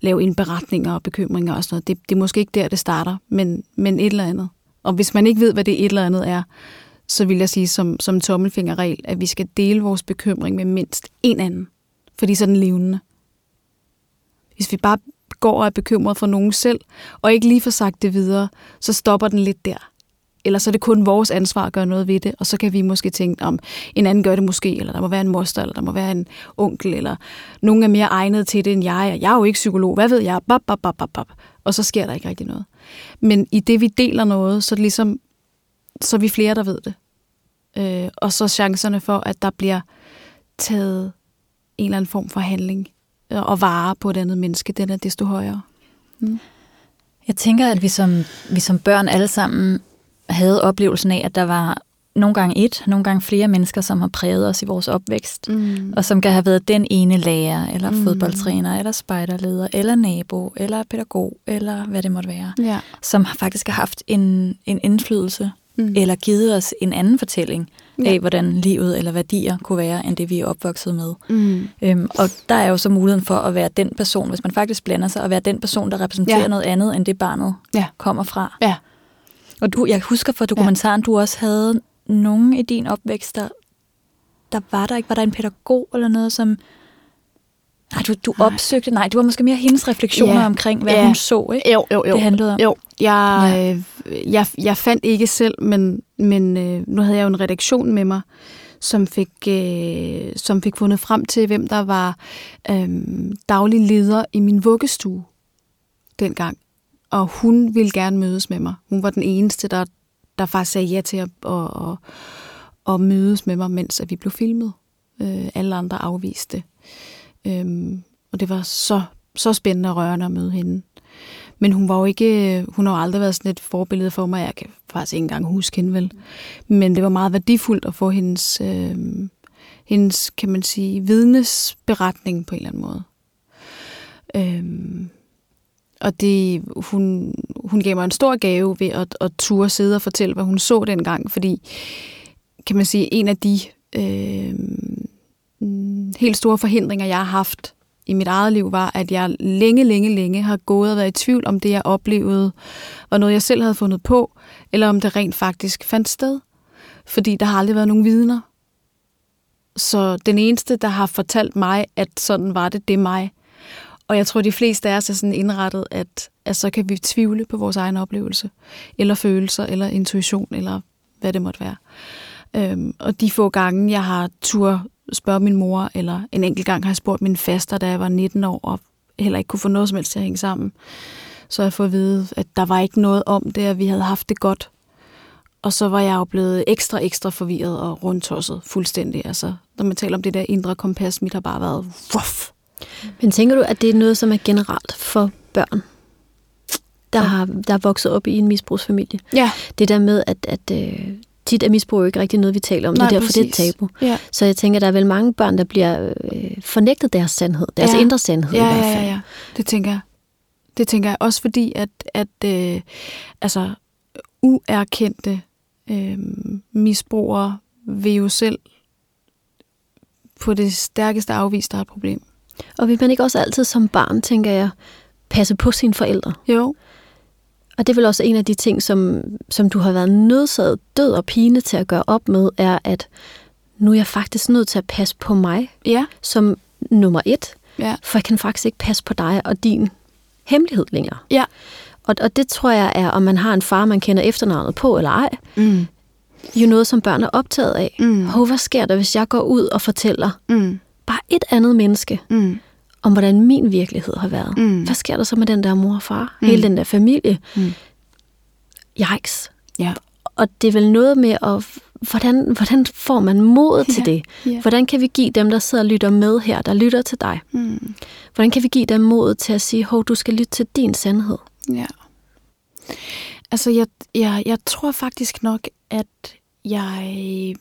lave indberetninger og bekymringer og sådan noget. Det, det er måske ikke der, det starter, men, men et eller andet. Og hvis man ikke ved, hvad det et eller andet er, så vil jeg sige som, som tommelfingerregel, at vi skal dele vores bekymring med mindst en anden. Fordi så er den levende. Hvis vi bare går og er bekymret for nogen selv, og ikke lige får sagt det videre, så stopper den lidt der. Eller så er det kun vores ansvar at gøre noget ved det, og så kan vi måske tænke, om en anden gør det måske, eller der må være en moster, eller der må være en onkel, eller nogen er mere egnet til det end jeg, og jeg er jo ikke psykolog, hvad ved jeg, bap, bap, bap, bap, bap. og så sker der ikke rigtig noget. Men i det, vi deler noget, så er det ligesom så er vi flere, der ved det. Øh, og så chancerne for, at der bliver taget en eller anden form for handling øh, og vare på et andet menneske, den er desto højere. Mm. Jeg tænker, at vi som, vi som børn alle sammen havde oplevelsen af, at der var nogle gange et, nogle gange flere mennesker, som har præget os i vores opvækst, mm. og som kan have været den ene lærer, eller mm. fodboldtræner, eller spejderleder, eller nabo, eller pædagog, eller hvad det måtte være, ja. som faktisk har haft en, en indflydelse mm. eller givet os en anden fortælling ja. af, hvordan livet eller værdier kunne være, end det vi er opvokset med. Mm. Øhm, og der er jo så muligheden for at være den person, hvis man faktisk blander sig, og være den person, der repræsenterer ja. noget andet, end det barnet ja. kommer fra. Ja. Og du, jeg husker fra dokumentaren, ja. du også havde nogen i din opvækst, der, der var der ikke, var der en pædagog eller noget, som Nej, du, du nej. opsøgte, nej, det var måske mere hendes refleksioner ja. omkring, hvad ja. hun så, ikke? Jo, jo, jo. Det handlede om. Jo, jeg, ja. øh, jeg, jeg fandt ikke selv, men, men øh, nu havde jeg jo en redaktion med mig, som fik, øh, som fik fundet frem til, hvem der var øh, daglig leder i min vuggestue dengang. Og hun ville gerne mødes med mig. Hun var den eneste, der, der faktisk sagde ja til at, at, at, at mødes med mig, mens at vi blev filmet. Øh, alle andre afviste. Øhm, og det var så, så spændende og rørende at møde hende. Men hun var jo ikke, hun har aldrig været sådan et forbillede for mig. Jeg kan faktisk ikke engang huske hende vel. Men det var meget værdifuldt at få hendes, øh, hendes kan man sige, vidnesberetning på en eller anden måde. Øhm, og det, hun, hun gav mig en stor gave ved at, at ture sidde og fortælle, hvad hun så dengang, fordi, kan man sige, en af de øh, Mm, helt store forhindringer, jeg har haft i mit eget liv, var, at jeg længe, længe, længe har gået og været i tvivl om det, jeg oplevede, var noget, jeg selv havde fundet på, eller om det rent faktisk fandt sted. Fordi der har aldrig været nogen vidner. Så den eneste, der har fortalt mig, at sådan var det, det er mig. Og jeg tror, de fleste af os er sådan indrettet, at, at så kan vi tvivle på vores egen oplevelse, eller følelser, eller intuition, eller hvad det måtte være. Øhm, og de få gange, jeg har tur spørge min mor, eller en enkelt gang har jeg spurgt min faster, da jeg var 19 år, og heller ikke kunne få noget som helst til at hænge sammen. Så jeg får at vide, at der var ikke noget om det, at vi havde haft det godt. Og så var jeg jo blevet ekstra, ekstra forvirret og rundtosset fuldstændig. Altså, når man taler om det der indre kompas, mit har bare været wuff. Men tænker du, at det er noget, som er generelt for børn, der, ja. har, der er vokset op i en misbrugsfamilie? Ja. Det der med, at, at øh, tit er misbrug jo ikke rigtig noget, vi taler om. Nej, det er derfor, præcis. det er tabu. Ja. Så jeg tænker, der er vel mange børn, der bliver øh, fornægtet deres sandhed. Deres ja. indre sandhed ja, i hvert fald. Ja, ja, det tænker jeg. Det tænker jeg også fordi, at, at øh, altså, uerkendte øh, misbrugere vil jo selv på det stærkeste afvise, der er et problem. Og vil man ikke også altid som barn, tænker jeg, passe på sine forældre? Jo. Og det er vel også en af de ting, som, som du har været nødsaget død og pine til at gøre op med, er, at nu er jeg faktisk nødt til at passe på mig ja. som nummer et. Ja. For jeg kan faktisk ikke passe på dig og din hemmelighed længere. Ja. Og, og det tror jeg er, om man har en far, man kender efternavnet på eller ej, mm. jo noget, som børn er optaget af. Mm. Hov, hvad sker der, hvis jeg går ud og fortæller mm. bare et andet menneske, mm. Om hvordan min virkelighed har været? Mm. Hvad sker der så med den der mor og far? Mm. Hele den der familie? Mm. Yikes. Ja. Og det er vel noget med at hvordan, hvordan får man mod til det? Ja. Hvordan kan vi give dem, der sidder og lytter med her, der lytter til dig? Mm. Hvordan kan vi give dem mod til at sige, hov, du skal lytte til din sandhed? Ja. Altså, jeg, jeg, jeg tror faktisk nok, at jeg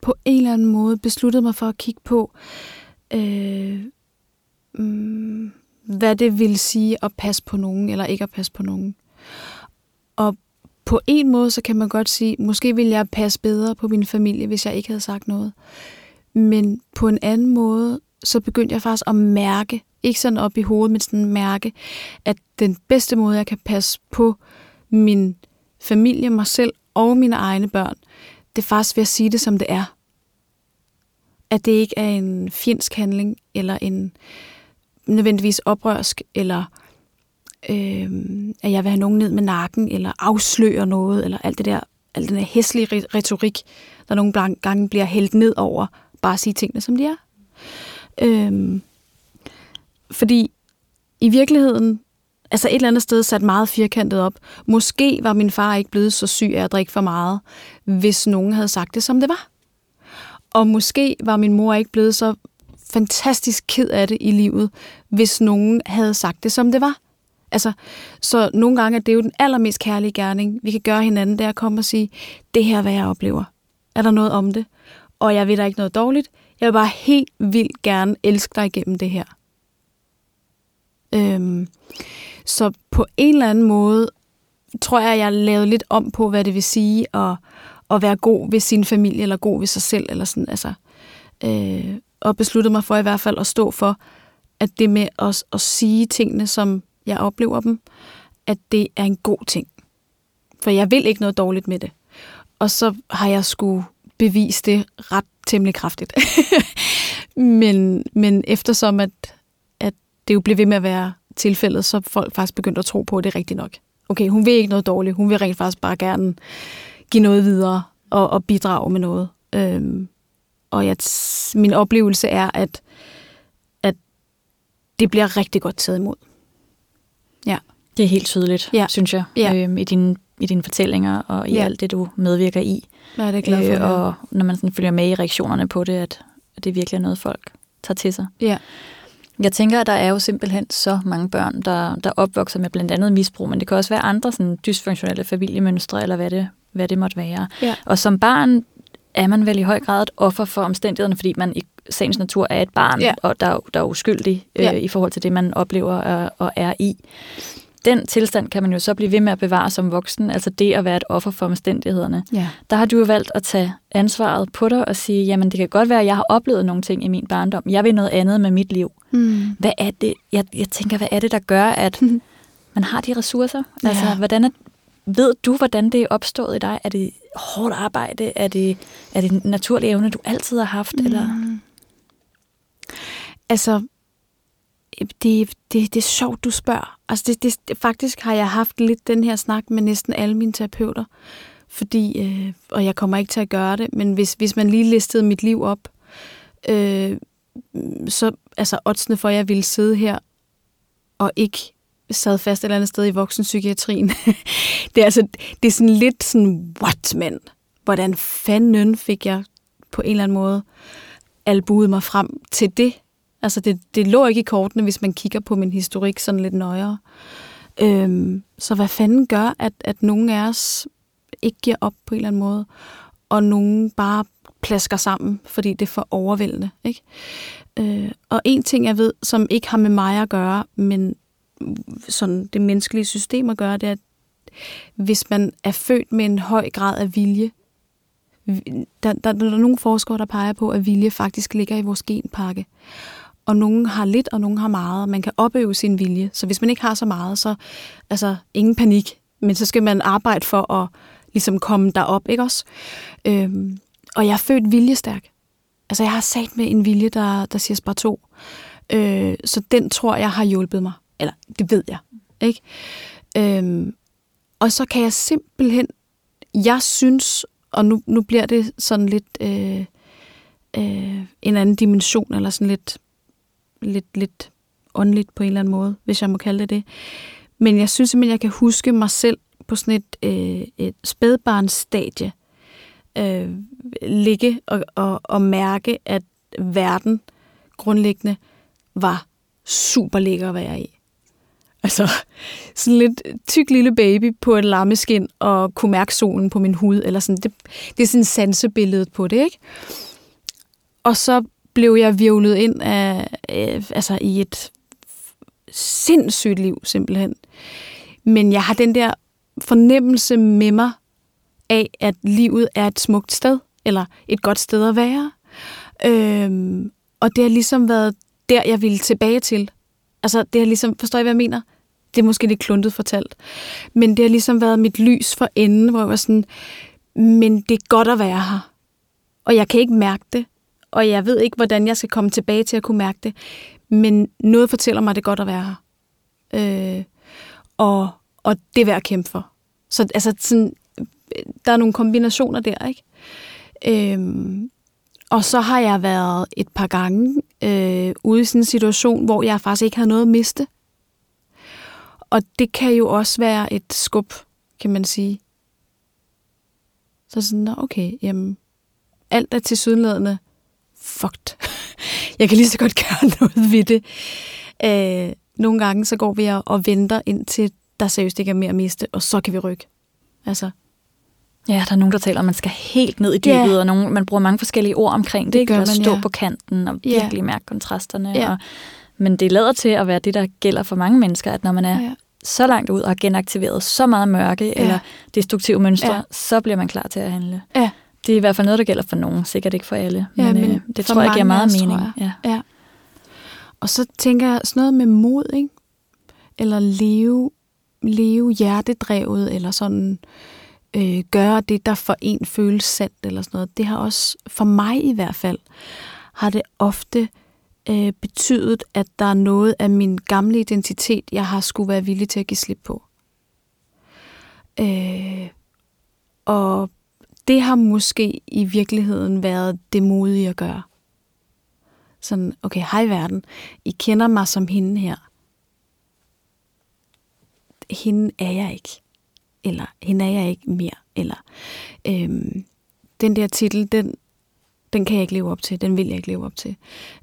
på en eller anden måde besluttede mig for at kigge på, øh, Øh, mm, hvad det vil sige at passe på nogen, eller ikke at passe på nogen. Og på en måde, så kan man godt sige, måske ville jeg passe bedre på min familie, hvis jeg ikke havde sagt noget. Men på en anden måde, så begyndte jeg faktisk at mærke, ikke sådan op i hovedet, men sådan mærke, at den bedste måde, jeg kan passe på min familie, mig selv og mine egne børn, det er faktisk ved at sige det, som det er. At det ikke er en fjendsk handling, eller en nødvendigvis oprørsk, eller øh, at jeg vil have nogen ned med nakken, eller afsløre noget, eller alt det der, alt den her hæslige retorik, der nogle gange bliver hældt ned over, bare at sige tingene, som de er. Øh, fordi i virkeligheden, altså et eller andet sted sat meget firkantet op, måske var min far ikke blevet så syg af at drikke for meget, hvis nogen havde sagt det, som det var. Og måske var min mor ikke blevet så fantastisk ked af det i livet, hvis nogen havde sagt det, som det var. Altså, så nogle gange er det jo den allermest kærlige gerning, vi kan gøre hinanden, det er at komme og sige, det her er, hvad jeg oplever. Er der noget om det? Og jeg ved der ikke noget dårligt. Jeg vil bare helt vildt gerne elske dig igennem det her. Øhm, så på en eller anden måde tror jeg, jeg lavede lidt om på, hvad det vil sige at, at være god ved sin familie, eller god ved sig selv, eller sådan, altså, øh, og besluttede mig for i hvert fald at stå for, at det med at, at sige tingene, som jeg oplever dem, at det er en god ting. For jeg vil ikke noget dårligt med det. Og så har jeg skulle bevise det ret temmelig kraftigt. <laughs> men, men eftersom at, at det jo blev ved med at være tilfældet, så folk faktisk begyndt at tro på, at det er rigtigt nok. Okay, hun vil ikke noget dårligt. Hun vil rent faktisk bare gerne give noget videre og, og bidrage med noget. Øhm, og jeg, min oplevelse er, at, at det bliver rigtig godt taget imod. Ja. Det er helt tydeligt, ja. synes jeg, ja. øhm, i, dine, i dine fortællinger og i ja. alt det, du medvirker i. Ja, det er glad for. Øh, og når man sådan følger med i reaktionerne på det, at, at det virkelig er noget, folk tager til sig. Ja. Jeg tænker, at der er jo simpelthen så mange børn, der, der opvokser med blandt andet misbrug, men det kan også være andre sådan dysfunktionelle familiemønstre, eller hvad det, hvad det måtte være. Ja. Og som barn er man vel i høj grad et offer for omstændighederne, fordi man i sagens natur er et barn, ja. og der, der er uskyldig øh, ja. i forhold til det, man oplever og, og er i. Den tilstand kan man jo så blive ved med at bevare som voksen, altså det at være et offer for omstændighederne. Ja. Der har du jo valgt at tage ansvaret på dig og sige, jamen det kan godt være, at jeg har oplevet nogle ting i min barndom. Jeg vil noget andet med mit liv. Mm. Hvad er det, jeg, jeg tænker, hvad er det, der gør, at <laughs> man har de ressourcer? Ja. Altså, hvordan er, ved du, hvordan det er opstået i dig? Er det hårdt arbejde? Er det, er det en naturlig evne, du altid har haft? Mm. Eller? Altså, det, det, det er sjovt, du spørger. Altså, det, det, faktisk har jeg haft lidt den her snak med næsten alle mine terapeuter. Fordi, øh, og jeg kommer ikke til at gøre det, men hvis, hvis man lige listede mit liv op, øh, så altså oddsene for, at jeg ville sidde her og ikke sad fast et eller andet sted i voksenpsykiatrien. <laughs> det er altså, det er sådan lidt sådan, what, man? Hvordan fanden fik jeg på en eller anden måde albuet mig frem til det? Altså, det, det lå ikke i kortene, hvis man kigger på min historik sådan lidt nøjere. Øhm, så hvad fanden gør, at, at nogen af os ikke giver op på en eller anden måde, og nogen bare plasker sammen, fordi det er for overvældende. Ikke? Øh, og en ting, jeg ved, som ikke har med mig at gøre, men sådan det menneskelige system at gøre, det er, at hvis man er født med en høj grad af vilje, der, der, der er nogle forskere, der peger på, at vilje faktisk ligger i vores genpakke. Og nogen har lidt, og nogen har meget. Man kan opøve sin vilje. Så hvis man ikke har så meget, så altså ingen panik. Men så skal man arbejde for at ligesom komme derop, ikke også? Øhm, og jeg er født viljestærk. Altså jeg har sat med en vilje, der, der siger bare to. Øh, så den tror jeg har hjulpet mig. Eller det ved jeg. Ikke? Øhm, og så kan jeg simpelthen, jeg synes, og nu, nu bliver det sådan lidt øh, øh, en anden dimension, eller sådan lidt, lidt, lidt åndeligt på en eller anden måde, hvis jeg må kalde det det. Men jeg synes simpelthen, jeg kan huske mig selv på sådan et, øh, et spædbarnsstadie, øh, ligge og, og, og mærke, at verden grundlæggende var super lækker at være i. Altså, sådan lidt tyk lille baby på et lammeskin og kunne mærke solen på min hud. Eller sådan. Det, det er sådan sansebilledet på det, ikke? Og så blev jeg virvlet ind af, øh, altså i et sindssygt liv, simpelthen. Men jeg har den der fornemmelse med mig af, at livet er et smukt sted, eller et godt sted at være. Øhm, og det har ligesom været der, jeg ville tilbage til. Altså, det har ligesom, forstår I, hvad jeg mener? Det er måske lidt kluntet fortalt. Men det har ligesom været mit lys for enden, hvor jeg var sådan, men det er godt at være her. Og jeg kan ikke mærke det. Og jeg ved ikke, hvordan jeg skal komme tilbage til at kunne mærke det. Men noget fortæller mig, at det er godt at være her. Øh, og, og det er værd at kæmpe for. Så altså, sådan, øh, der er nogle kombinationer der, ikke? Øhm, og så har jeg været et par gange øh, ude i sådan en situation, hvor jeg faktisk ikke har noget at miste. Og det kan jo også være et skub, kan man sige. Så sådan, okay, jamen, alt er til sydladende fucked. <laughs> jeg kan lige så godt gøre <laughs> noget ved det. Øh, nogle gange så går vi og venter indtil der seriøst ikke er mere at miste, og så kan vi rykke. Altså, Ja, der er nogen, der taler om, at man skal helt ned i dybet, ja. og nogen, man bruger mange forskellige ord omkring det, det ikke? Gør at stå ja. på kanten og virkelig ja. mærke kontrasterne. Ja. Og, men det lader til at være det, der gælder for mange mennesker, at når man er ja. så langt ud og har genaktiveret så meget mørke ja. eller destruktive mønstre, ja. så bliver man klar til at handle. Ja. Det er i hvert fald noget, der gælder for nogen, sikkert ikke for alle, ja, men, øh, det tror jeg giver meget mening. Ja. ja. Og så tænker jeg sådan noget med mod, ikke? eller leve, leve hjertedrevet, eller sådan øh, øh, gøre det, der for en føles sandt, eller sådan noget. Det har også, for mig i hvert fald, har det ofte øh, betydet, at der er noget af min gamle identitet, jeg har skulle være villig til at give slip på. Øh, og det har måske i virkeligheden været det modige at gøre. Sådan, okay, hej verden, I kender mig som hende her. Hende er jeg ikke eller hende er jeg ikke mere, eller øhm, den der titel, den, den kan jeg ikke leve op til, den vil jeg ikke leve op til.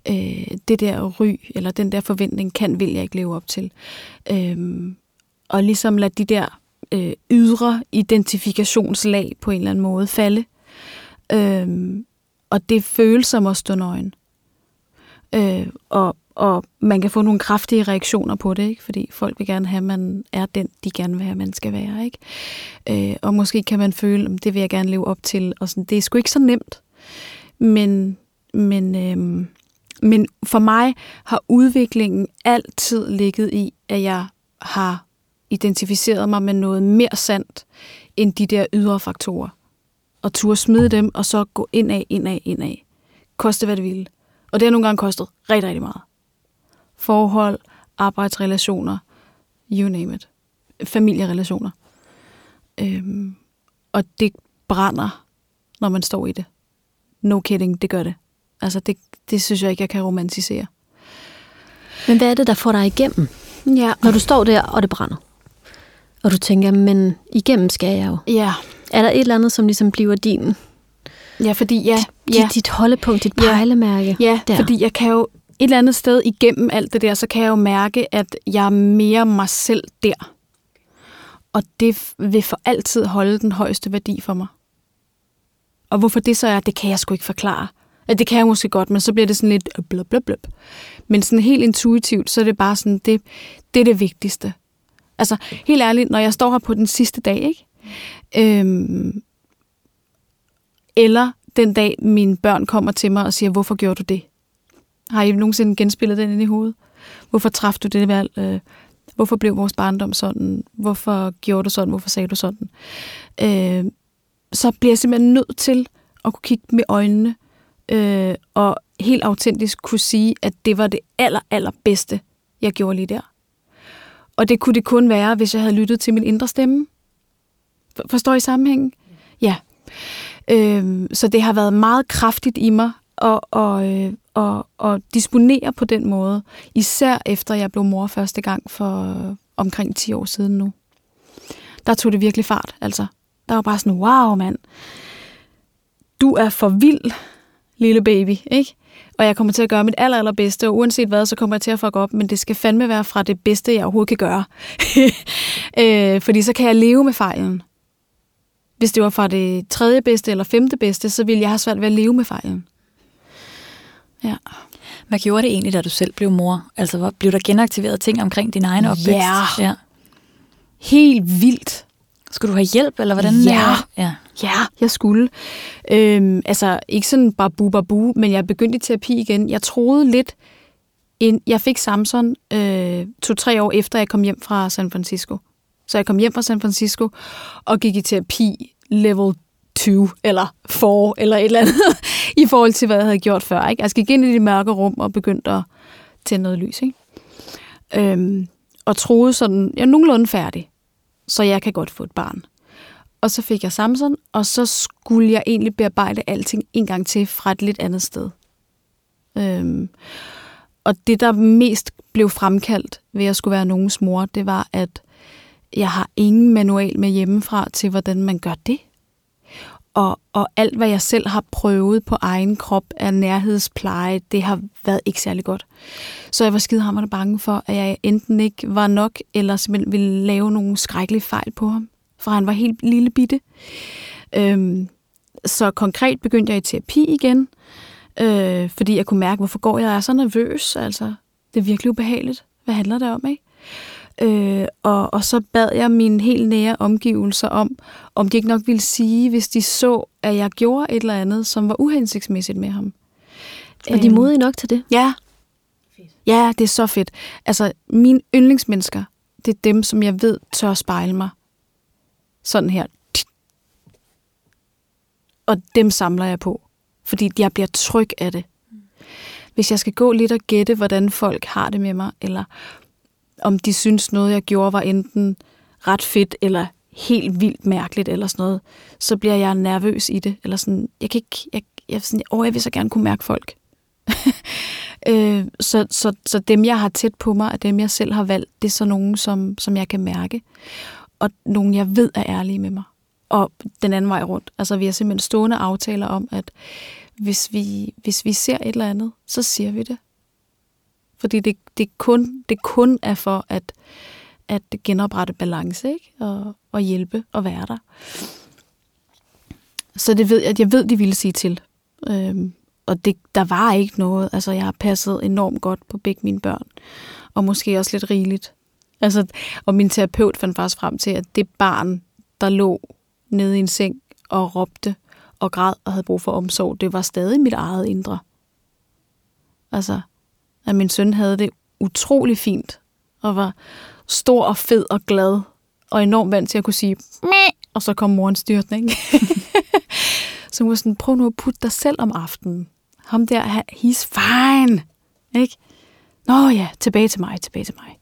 Øh, det der ry, eller den der forventning, kan, vil jeg ikke leve op til. Øhm, og ligesom lade de der øh, ydre identifikationslag på en eller anden måde falde. Øhm, og det føles som at stå nøgen. Øh, og og man kan få nogle kraftige reaktioner på det, ikke? fordi folk vil gerne have, at man er den, de gerne vil have, at man skal være. Ikke? Øh, og måske kan man føle, at det vil jeg gerne leve op til. Og sådan. Det er sgu ikke så nemt. Men, men, øh, men for mig har udviklingen altid ligget i, at jeg har identificeret mig med noget mere sandt end de der ydre faktorer. Og turde smide dem, og så gå ind indad, indad. ind. Koste hvad det ville. Og det har nogle gange kostet rigtig, rigtig meget forhold, arbejdsrelationer, you name it. Familierelationer. Øhm, og det brænder, når man står i det. No kidding, det gør det. Altså, det, det synes jeg ikke, jeg kan romantisere. Men hvad er det, der får dig igennem? Ja. Når du står der, og det brænder. Og du tænker, men igennem skal jeg jo. Ja. Er der et eller andet, som ligesom bliver din... Ja, fordi ja. Dit, ja. dit holdepunkt, dit pejlemærke. Ja, der. fordi jeg kan jo et eller andet sted igennem alt det der, så kan jeg jo mærke, at jeg er mere mig selv der. Og det vil for altid holde den højeste værdi for mig. Og hvorfor det så er, det kan jeg sgu ikke forklare. Det kan jeg måske godt, men så bliver det sådan lidt øh, blub, blub, blub. Men sådan helt intuitivt, så er det bare sådan, det, det er det vigtigste. Altså, helt ærligt, når jeg står her på den sidste dag, ikke? Øhm, eller den dag, mine børn kommer til mig og siger, hvorfor gjorde du det? Har I nogensinde genspillet den ind i hovedet? Hvorfor træffede du det valg? Øh, hvorfor blev vores barndom sådan? Hvorfor gjorde du sådan? Hvorfor sagde du sådan? Øh, så bliver jeg simpelthen nødt til at kunne kigge med øjnene øh, og helt autentisk kunne sige, at det var det aller, aller bedste, jeg gjorde lige der. Og det kunne det kun være, hvis jeg havde lyttet til min indre stemme. Forstår I sammenhængen? Ja. Øh, så det har været meget kraftigt i mig at, og, at, og, og disponere på den måde. Især efter jeg blev mor første gang for omkring 10 år siden nu. Der tog det virkelig fart, altså. Der var bare sådan, wow mand, du er for vild, lille baby, ikke? Og jeg kommer til at gøre mit aller, allerbedste, og uanset hvad, så kommer jeg til at fuck op, men det skal fandme være fra det bedste, jeg overhovedet kan gøre. <laughs> øh, fordi så kan jeg leve med fejlen. Hvis det var fra det tredje bedste eller femte bedste, så ville jeg have svært ved at leve med fejlen. Ja. Hvad gjorde det egentlig, da du selv blev mor? Altså, hvor, blev der genaktiveret ting omkring din egen opvækst? Ja. ja. Helt vildt. Skulle du have hjælp, eller hvordan? Ja. ja. Ja, jeg skulle. Øhm, altså, ikke sådan bare bu, bu, men jeg begyndte i terapi igen. Jeg troede lidt, ind, jeg fik Samson øh, to-tre år efter, jeg kom hjem fra San Francisco. Så jeg kom hjem fra San Francisco og gik i terapi level 2 eller for eller et eller andet, <laughs> i forhold til, hvad jeg havde gjort før. Ikke? Jeg skal ind i det mørke rum og begyndte at tænde noget lys. Ikke? Øhm, og troede sådan, jeg er nogenlunde færdig, så jeg kan godt få et barn. Og så fik jeg Samson, og så skulle jeg egentlig bearbejde alting en gang til fra et lidt andet sted. Øhm, og det, der mest blev fremkaldt ved at skulle være nogens mor, det var, at jeg har ingen manual med hjemmefra til, hvordan man gør det. Og, og alt, hvad jeg selv har prøvet på egen krop af nærhedspleje, det har været ikke særlig godt. Så jeg var skidehammerende bange for, at jeg enten ikke var nok, eller simpelthen ville lave nogle skrækkelige fejl på ham. For han var helt lille bitte. Øhm, så konkret begyndte jeg i terapi igen, øh, fordi jeg kunne mærke, hvorfor går jeg er så nervøs. Altså, det er virkelig ubehageligt. Hvad handler det om, ikke? Øh, og, og så bad jeg mine helt nære omgivelser om, om de ikke nok ville sige, hvis de så, at jeg gjorde et eller andet, som var uhensigtsmæssigt med ham. Og de er modige nok til det? Ja. Ja, det er så fedt. Altså, mine yndlingsmennesker, det er dem, som jeg ved tør spejle mig. Sådan her. Og dem samler jeg på, fordi jeg bliver tryg af det. Hvis jeg skal gå lidt og gætte, hvordan folk har det med mig, eller om de synes noget, jeg gjorde, var enten ret fedt, eller helt vildt mærkeligt, eller sådan noget, så bliver jeg nervøs i det. Eller sådan, jeg kan ikke, jeg, jeg, sådan, åh, jeg vil så gerne kunne mærke folk. <laughs> øh, så, så, så dem, jeg har tæt på mig, og dem, jeg selv har valgt, det er så nogen, som, som jeg kan mærke. Og nogen, jeg ved er ærlige med mig. Og den anden vej rundt. Altså, vi har simpelthen stående aftaler om, at hvis vi, hvis vi ser et eller andet, så siger vi det. Fordi det, det, kun, det kun er for at, at genoprette balance, ikke? Og, og hjælpe og være der. Så det ved jeg, jeg ved, de ville sige til. Øhm, og det, der var ikke noget. Altså, jeg har passet enormt godt på begge mine børn. Og måske også lidt rigeligt. Altså, og min terapeut fandt faktisk frem til, at det barn, der lå nede i en seng og råbte og græd og havde brug for omsorg, det var stadig mit eget indre. Altså, at min søn havde det utrolig fint, og var stor og fed og glad, og enormt vant til at kunne sige, Mæh! og så kom morens styrtning. <laughs> så hun var sådan, prøv nu at putte dig selv om aftenen. Ham der, he's fine. Ikke? Nå ja, tilbage til mig, tilbage til mig.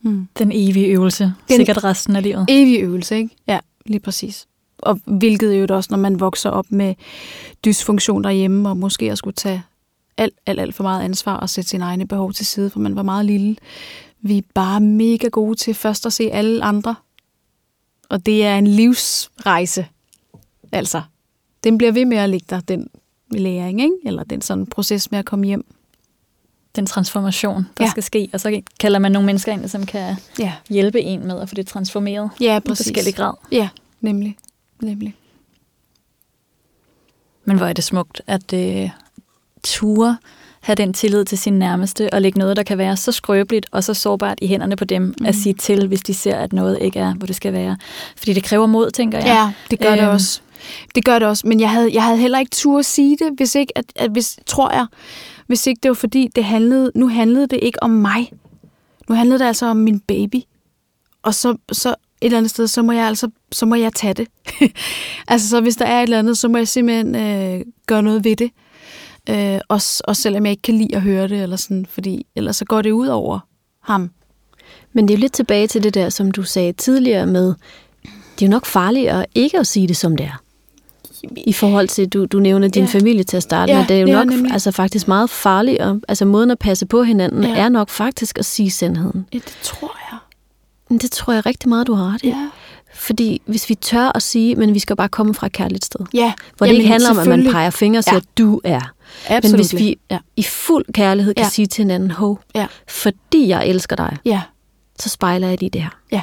Hmm. Den evige øvelse. Den Sikkert resten af livet. Evige øvelse, ikke? Ja, lige præcis. og hvilket jo også, når man vokser op med dysfunktion derhjemme, og måske at skulle tage alt, alt, alt for meget ansvar og sætte sine egne behov til side, for man var meget lille. Vi er bare mega gode til først at se alle andre. Og det er en livsrejse. Altså, den bliver ved med at ligge der, den læring, ikke? eller den sådan proces med at komme hjem. Den transformation, der ja. skal ske, og så kalder man nogle mennesker ind, som kan ja. hjælpe en med at få det transformeret ja, præcis. i forskellige grad. Ja, nemlig. nemlig. Men hvor er det smukt, at øh, ture have den tillid til sin nærmeste og lægge noget, der kan være så skrøbeligt og så sårbart i hænderne på dem, mm. at sige til, hvis de ser, at noget ikke er, hvor det skal være. Fordi det kræver mod, tænker jeg. Ja, det gør øhm. det også. Det gør det også, men jeg havde, jeg havde heller ikke tur at sige det, hvis ikke, at, at hvis, tror jeg, hvis ikke det var fordi, det handlede, nu handlede det ikke om mig. Nu handlede det altså om min baby. Og så, så et eller andet sted, så må jeg altså, så må jeg tage det. <laughs> altså, så hvis der er et eller andet, så må jeg simpelthen øh, gøre noget ved det. Øh, også, også selvom jeg ikke kan lide at høre det, eller sådan, fordi ellers så går det ud over ham. Men det er jo lidt tilbage til det der, som du sagde tidligere med, det er jo nok farligere ikke at sige det, som det er. I forhold til, du, du nævner din ja. familie til at starte ja, med, det er jo nok nemlig. altså, faktisk meget farligere. Altså måden at passe på hinanden ja. er nok faktisk at sige sandheden. Ja, det tror jeg. Men det tror jeg rigtig meget, du har ret i. Ja. Fordi hvis vi tør at sige, men vi skal bare komme fra et kærligt sted. Ja. Hvor det Jamen, ikke handler om, at man peger fingre og siger, ja. du er. Absolut. Men hvis vi ja. i fuld kærlighed kan ja. sige til hinanden, ho, ja. fordi jeg elsker dig, ja. så spejler jeg lige det her. Ja,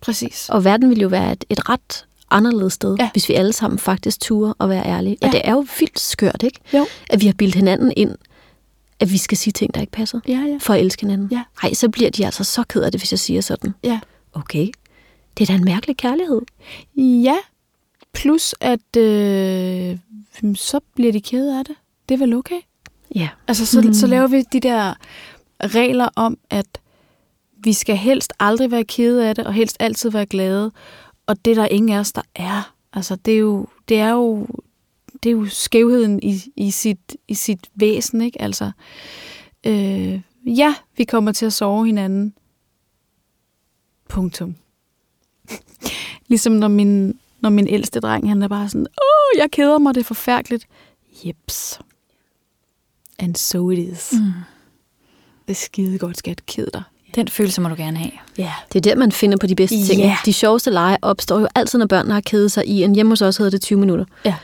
præcis. Og verden vil jo være et, et ret anderledes sted, ja. hvis vi alle sammen faktisk turer og være ærlige. Ja. Og det er jo vildt skørt, ikke? Jo. At vi har bildt hinanden ind, at vi skal sige ting, der ikke passer, ja, ja. for at elske hinanden. Ja. Ej, så bliver de altså så ked af det, hvis jeg siger sådan. Ja. Okay, det er da en mærkelig kærlighed. Ja, plus at øh, så bliver de kede af det. Det er vel okay? Ja. Altså, så, mm. så laver vi de der regler om, at vi skal helst aldrig være kede af det, og helst altid være glade. Og det er der ingen af os, der er. Altså, det er jo, det er jo, det er jo skævheden i, i, sit, i sit væsen, ikke? Altså, øh, ja, vi kommer til at sove hinanden. Punktum. <laughs> ligesom når min, når min ældste dreng, han er bare sådan, åh, jeg keder mig, det er forfærdeligt. Jeps. And so it is. Mm. Det er skide godt, skat. Ked dig. Den følelse må du gerne have. Ja. Yeah. Det er der, man finder på de bedste ting. Yeah. De sjoveste lege opstår jo altid, når børnene har kedet sig i en hjemme hos os hedder det 20 minutter. Ja.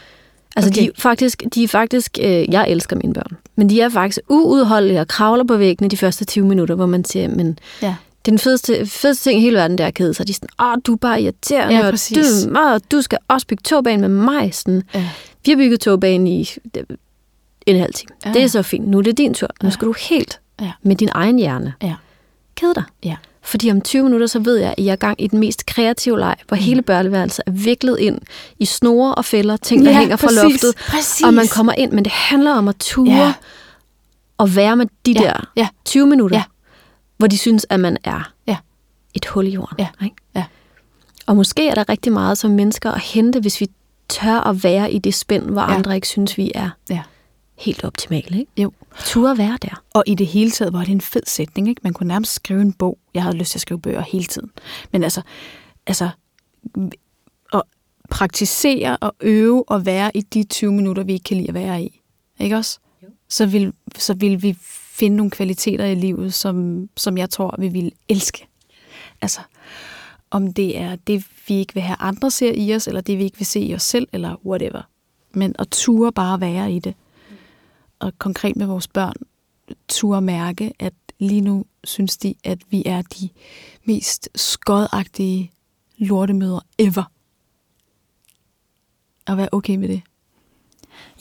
Altså, okay. de, faktisk, de er faktisk, øh, jeg elsker mine børn, men de er faktisk uudholdelige og kravler på væggene de første 20 minutter, hvor man siger, men ja. Den fedeste, fedeste ting i hele verden, der er kede sig. De er sådan, åh, du er bare irriterende, ja, og du, åh, du skal også bygge togbane med mig. Sådan. Ja. Vi har bygget togbane i en halv time. Ja. Det er så fint. Nu er det din tur. Nu skal du helt ja. med din egen hjerne. Ja. Kede dig. Ja. Fordi om 20 minutter, så ved jeg, at jeg er gang i den mest kreative leg, hvor mm. hele børneværelset er viklet ind i snore og fælder, ting, der ja, hænger præcis, fra loftet. Præcis. Og man kommer ind, men det handler om at ture ja. og være med de ja. der ja. 20 minutter, ja. Hvor de synes, at man er ja. et hul i jorden. Ja. Ikke? Ja. Og måske er der rigtig meget som mennesker at hente, hvis vi tør at være i det spænd, hvor ja. andre ikke synes, vi er. Ja helt optimale, ikke? Jo. Turde være der. Og i det hele taget var det en fed sætning, ikke? Man kunne nærmest skrive en bog. Jeg havde lyst til at skrive bøger hele tiden. Men altså, altså at praktisere og øve og være i de 20 minutter, vi ikke kan lide at være i. Ikke også? Jo. Så vil, så vil vi finde nogle kvaliteter i livet, som, som jeg tror, vi vil elske. Altså, om det er det, vi ikke vil have andre ser i os, eller det, vi ikke vil se i os selv, eller whatever. Men at ture bare være i det og konkret med vores børn, ture mærke, at lige nu synes de, at vi er de mest skodagtige lortemøder ever. Og være okay med det.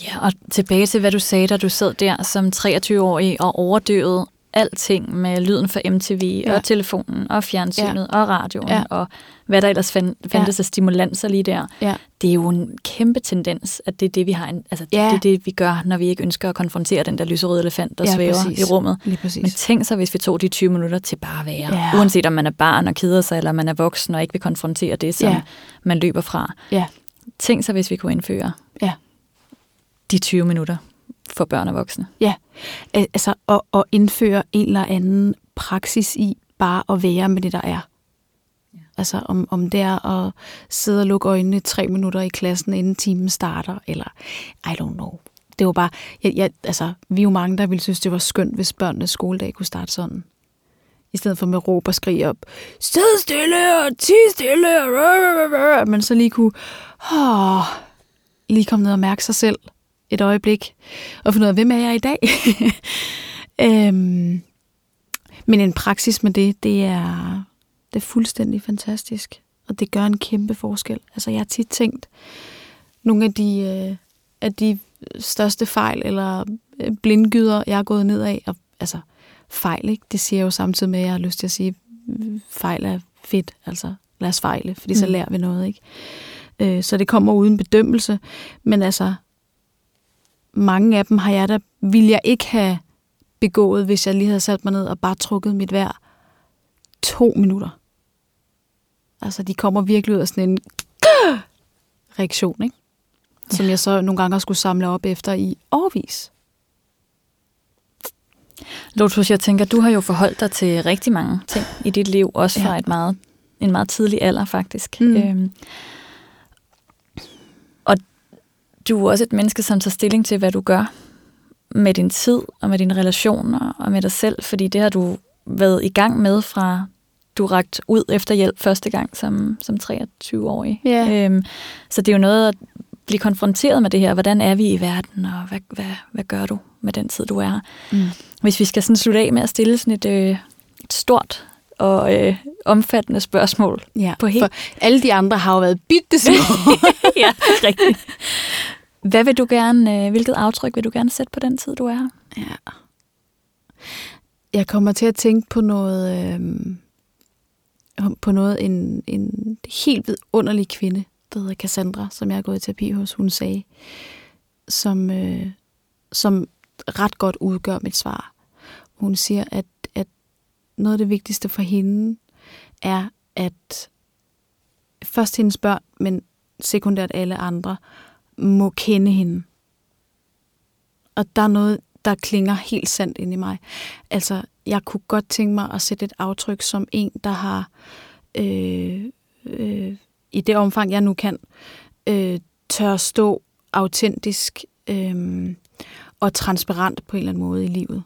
Ja, og tilbage til, hvad du sagde, da du sad der som 23-årig og overdøvede alting med lyden fra MTV ja. og telefonen og fjernsynet ja. og radioen ja. og hvad der ellers fand, fandtes ja. af stimulanser lige der. Ja. Det er jo en kæmpe tendens, at det er det, vi har en, altså, ja. det er det, vi gør, når vi ikke ønsker at konfrontere den der lyserøde elefant, der ja, svæver præcis. i rummet. Lige. Men tænk så, hvis vi tog de 20 minutter til bare at være. Ja. Uanset om man er barn og keder sig, eller man er voksen og ikke vil konfrontere det, som ja. man løber fra. Ja. Tænk så, hvis vi kunne indføre ja. De 20 minutter for børn og voksne. Ja, altså at, at indføre en eller anden praksis i bare at være med det, der er. Altså om, om det er at sidde og lukke øjnene tre minutter i klassen, inden timen starter, eller I don't know. Det var bare, jeg, jeg, altså, vi er jo mange, der ville synes, det var skønt, hvis børnenes skoledag kunne starte sådan. I stedet for med råb og skrig op, sid stille og ti stille, og man så lige kunne åh, lige komme ned og mærke sig selv et øjeblik, og finde ud af, hvem er jeg i dag? <laughs> øhm, men en praksis med det, det er, det er fuldstændig fantastisk, og det gør en kæmpe forskel. Altså jeg har tit tænkt, nogle af de, øh, af de største fejl eller øh, blindgyder, jeg har gået ned af, og, altså fejl, ikke? det siger jeg jo samtidig med, at jeg har lyst til at sige, fejl er fedt, altså lad os fejle, fordi så mm. lærer vi noget. ikke. Øh, så det kommer uden bedømmelse, men altså mange af dem har jeg da, vil jeg ikke have begået, hvis jeg lige havde sat mig ned og bare trukket mit vejr to minutter. Altså, de kommer virkelig ud af sådan en <clears throat> reaktion, ikke? Som ja. jeg så nogle gange skulle samle op efter i årvis. Lotus, jeg tænker, du har jo forholdt dig til rigtig mange ting i dit liv, også fra ja. et meget, en meget tidlig alder faktisk. Mm. Øhm, du er også et menneske, som tager stilling til, hvad du gør med din tid og med dine relationer og med dig selv, fordi det har du været i gang med fra du ragt ud efter hjælp første gang som, som 23-årig. Yeah. Øhm, så det er jo noget at blive konfronteret med det her. Hvordan er vi i verden, og hvad, hvad, hvad gør du med den tid, du er her? Mm. Hvis vi skal sådan slutte af med at stille sådan et, øh, et stort og øh, omfattende spørgsmål. Ja, på helt... for alle de andre har jo været bitte små. <laughs> ja, rigtigt. Hvad vil du gerne, øh, hvilket aftryk vil du gerne sætte på den tid, du er her? Ja. Jeg kommer til at tænke på noget, øh, på noget en, en helt vidunderlig kvinde, der hedder Cassandra, som jeg har gået i terapi hos, hun sagde, som, øh, som ret godt udgør mit svar. Hun siger, at, at noget af det vigtigste for hende er, at først hendes børn, men sekundært alle andre, må kende hende. Og der er noget, der klinger helt sandt ind i mig. Altså, jeg kunne godt tænke mig at sætte et aftryk som en, der har, øh, øh, i det omfang jeg nu kan, øh, tør stå autentisk øh, og transparent på en eller anden måde i livet.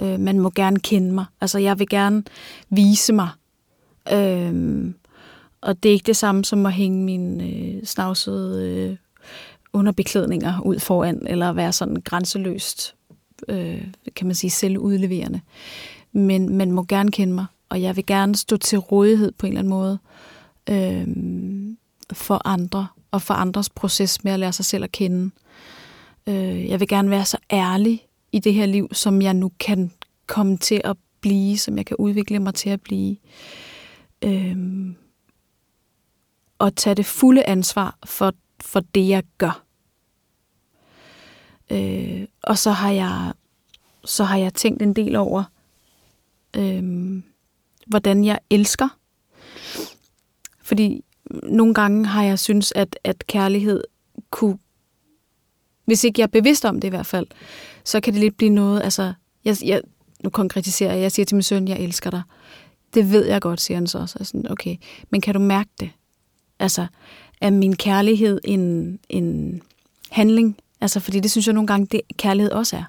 Øh, man må gerne kende mig. Altså, jeg vil gerne vise mig. Øhm, og det er ikke det samme som at hænge mine øh, snavsede øh, underbeklædninger ud foran, eller være sådan grænseløst, øh, kan man sige, selvudleverende. Men man må gerne kende mig, og jeg vil gerne stå til rådighed på en eller anden måde øh, for andre, og for andres proces med at lære sig selv at kende. Øh, jeg vil gerne være så ærlig i det her liv, som jeg nu kan komme til at blive, som jeg kan udvikle mig til at blive. Øh, Øhm, og tage det fulde ansvar for, for det, jeg gør. Øh, og så har jeg så har jeg tænkt en del over, øh, hvordan jeg elsker. Fordi nogle gange har jeg synes, at, at kærlighed kunne, hvis ikke jeg er bevidst om det i hvert fald, så kan det lidt blive noget, altså, jeg, jeg, nu konkretiserer jeg, jeg siger til min søn, jeg elsker dig. Det ved jeg godt, siger han så også. Sådan, okay, men kan du mærke det? Altså, er min kærlighed en, en handling? Altså, fordi det synes jeg nogle gange, det kærlighed også er.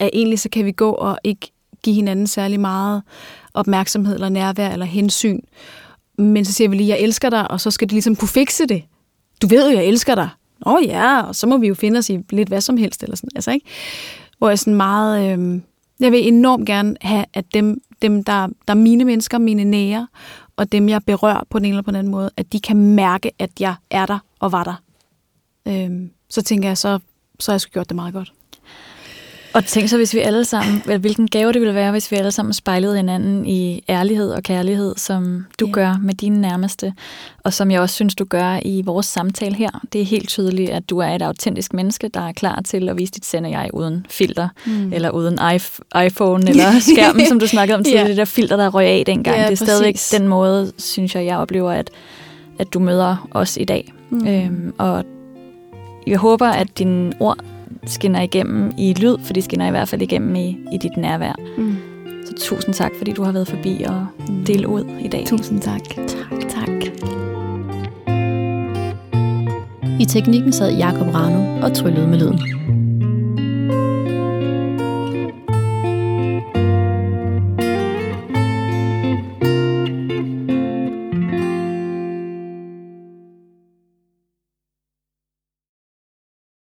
At egentlig så kan vi gå og ikke give hinanden særlig meget opmærksomhed eller nærvær eller hensyn. Men så siger vi lige, jeg elsker dig, og så skal det ligesom kunne fikse det. Du ved jo, jeg elsker dig. Åh oh, ja, og så må vi jo finde os i lidt hvad som helst. Eller sådan. Altså, ikke? Hvor jeg sådan meget... Øh, jeg vil enormt gerne have, at dem, dem der, der er mine mennesker, mine nære, og dem, jeg berører på den ene eller på den anden måde, at de kan mærke, at jeg er der og var der. Øhm, så tænker jeg, så, så har jeg sgu gjort det meget godt. Og tænk så, hvis vi alle sammen, hvilken gave det ville være, hvis vi alle sammen spejlede hinanden i ærlighed og kærlighed, som du ja. gør med dine nærmeste, og som jeg også synes, du gør i vores samtale her. Det er helt tydeligt, at du er et autentisk menneske, der er klar til at vise dit sende jeg uden filter, mm. eller uden iPhone, eller <laughs> skærmen, som du snakkede om tidligere, ja. det der filter, der røg af dengang. Ja, det er præcis. stadigvæk den måde, synes jeg, jeg oplever, at, at du møder os i dag. Mm. Øhm, og jeg håber, at dine ord skinner igennem i lyd, for de skinner i hvert fald igennem i, i dit nærvær. Mm. Så tusind tak, fordi du har været forbi og mm. dele ud i dag. Tusind tak. Tak, tak. I teknikken sad Jakob Rano og tryllede med lyden.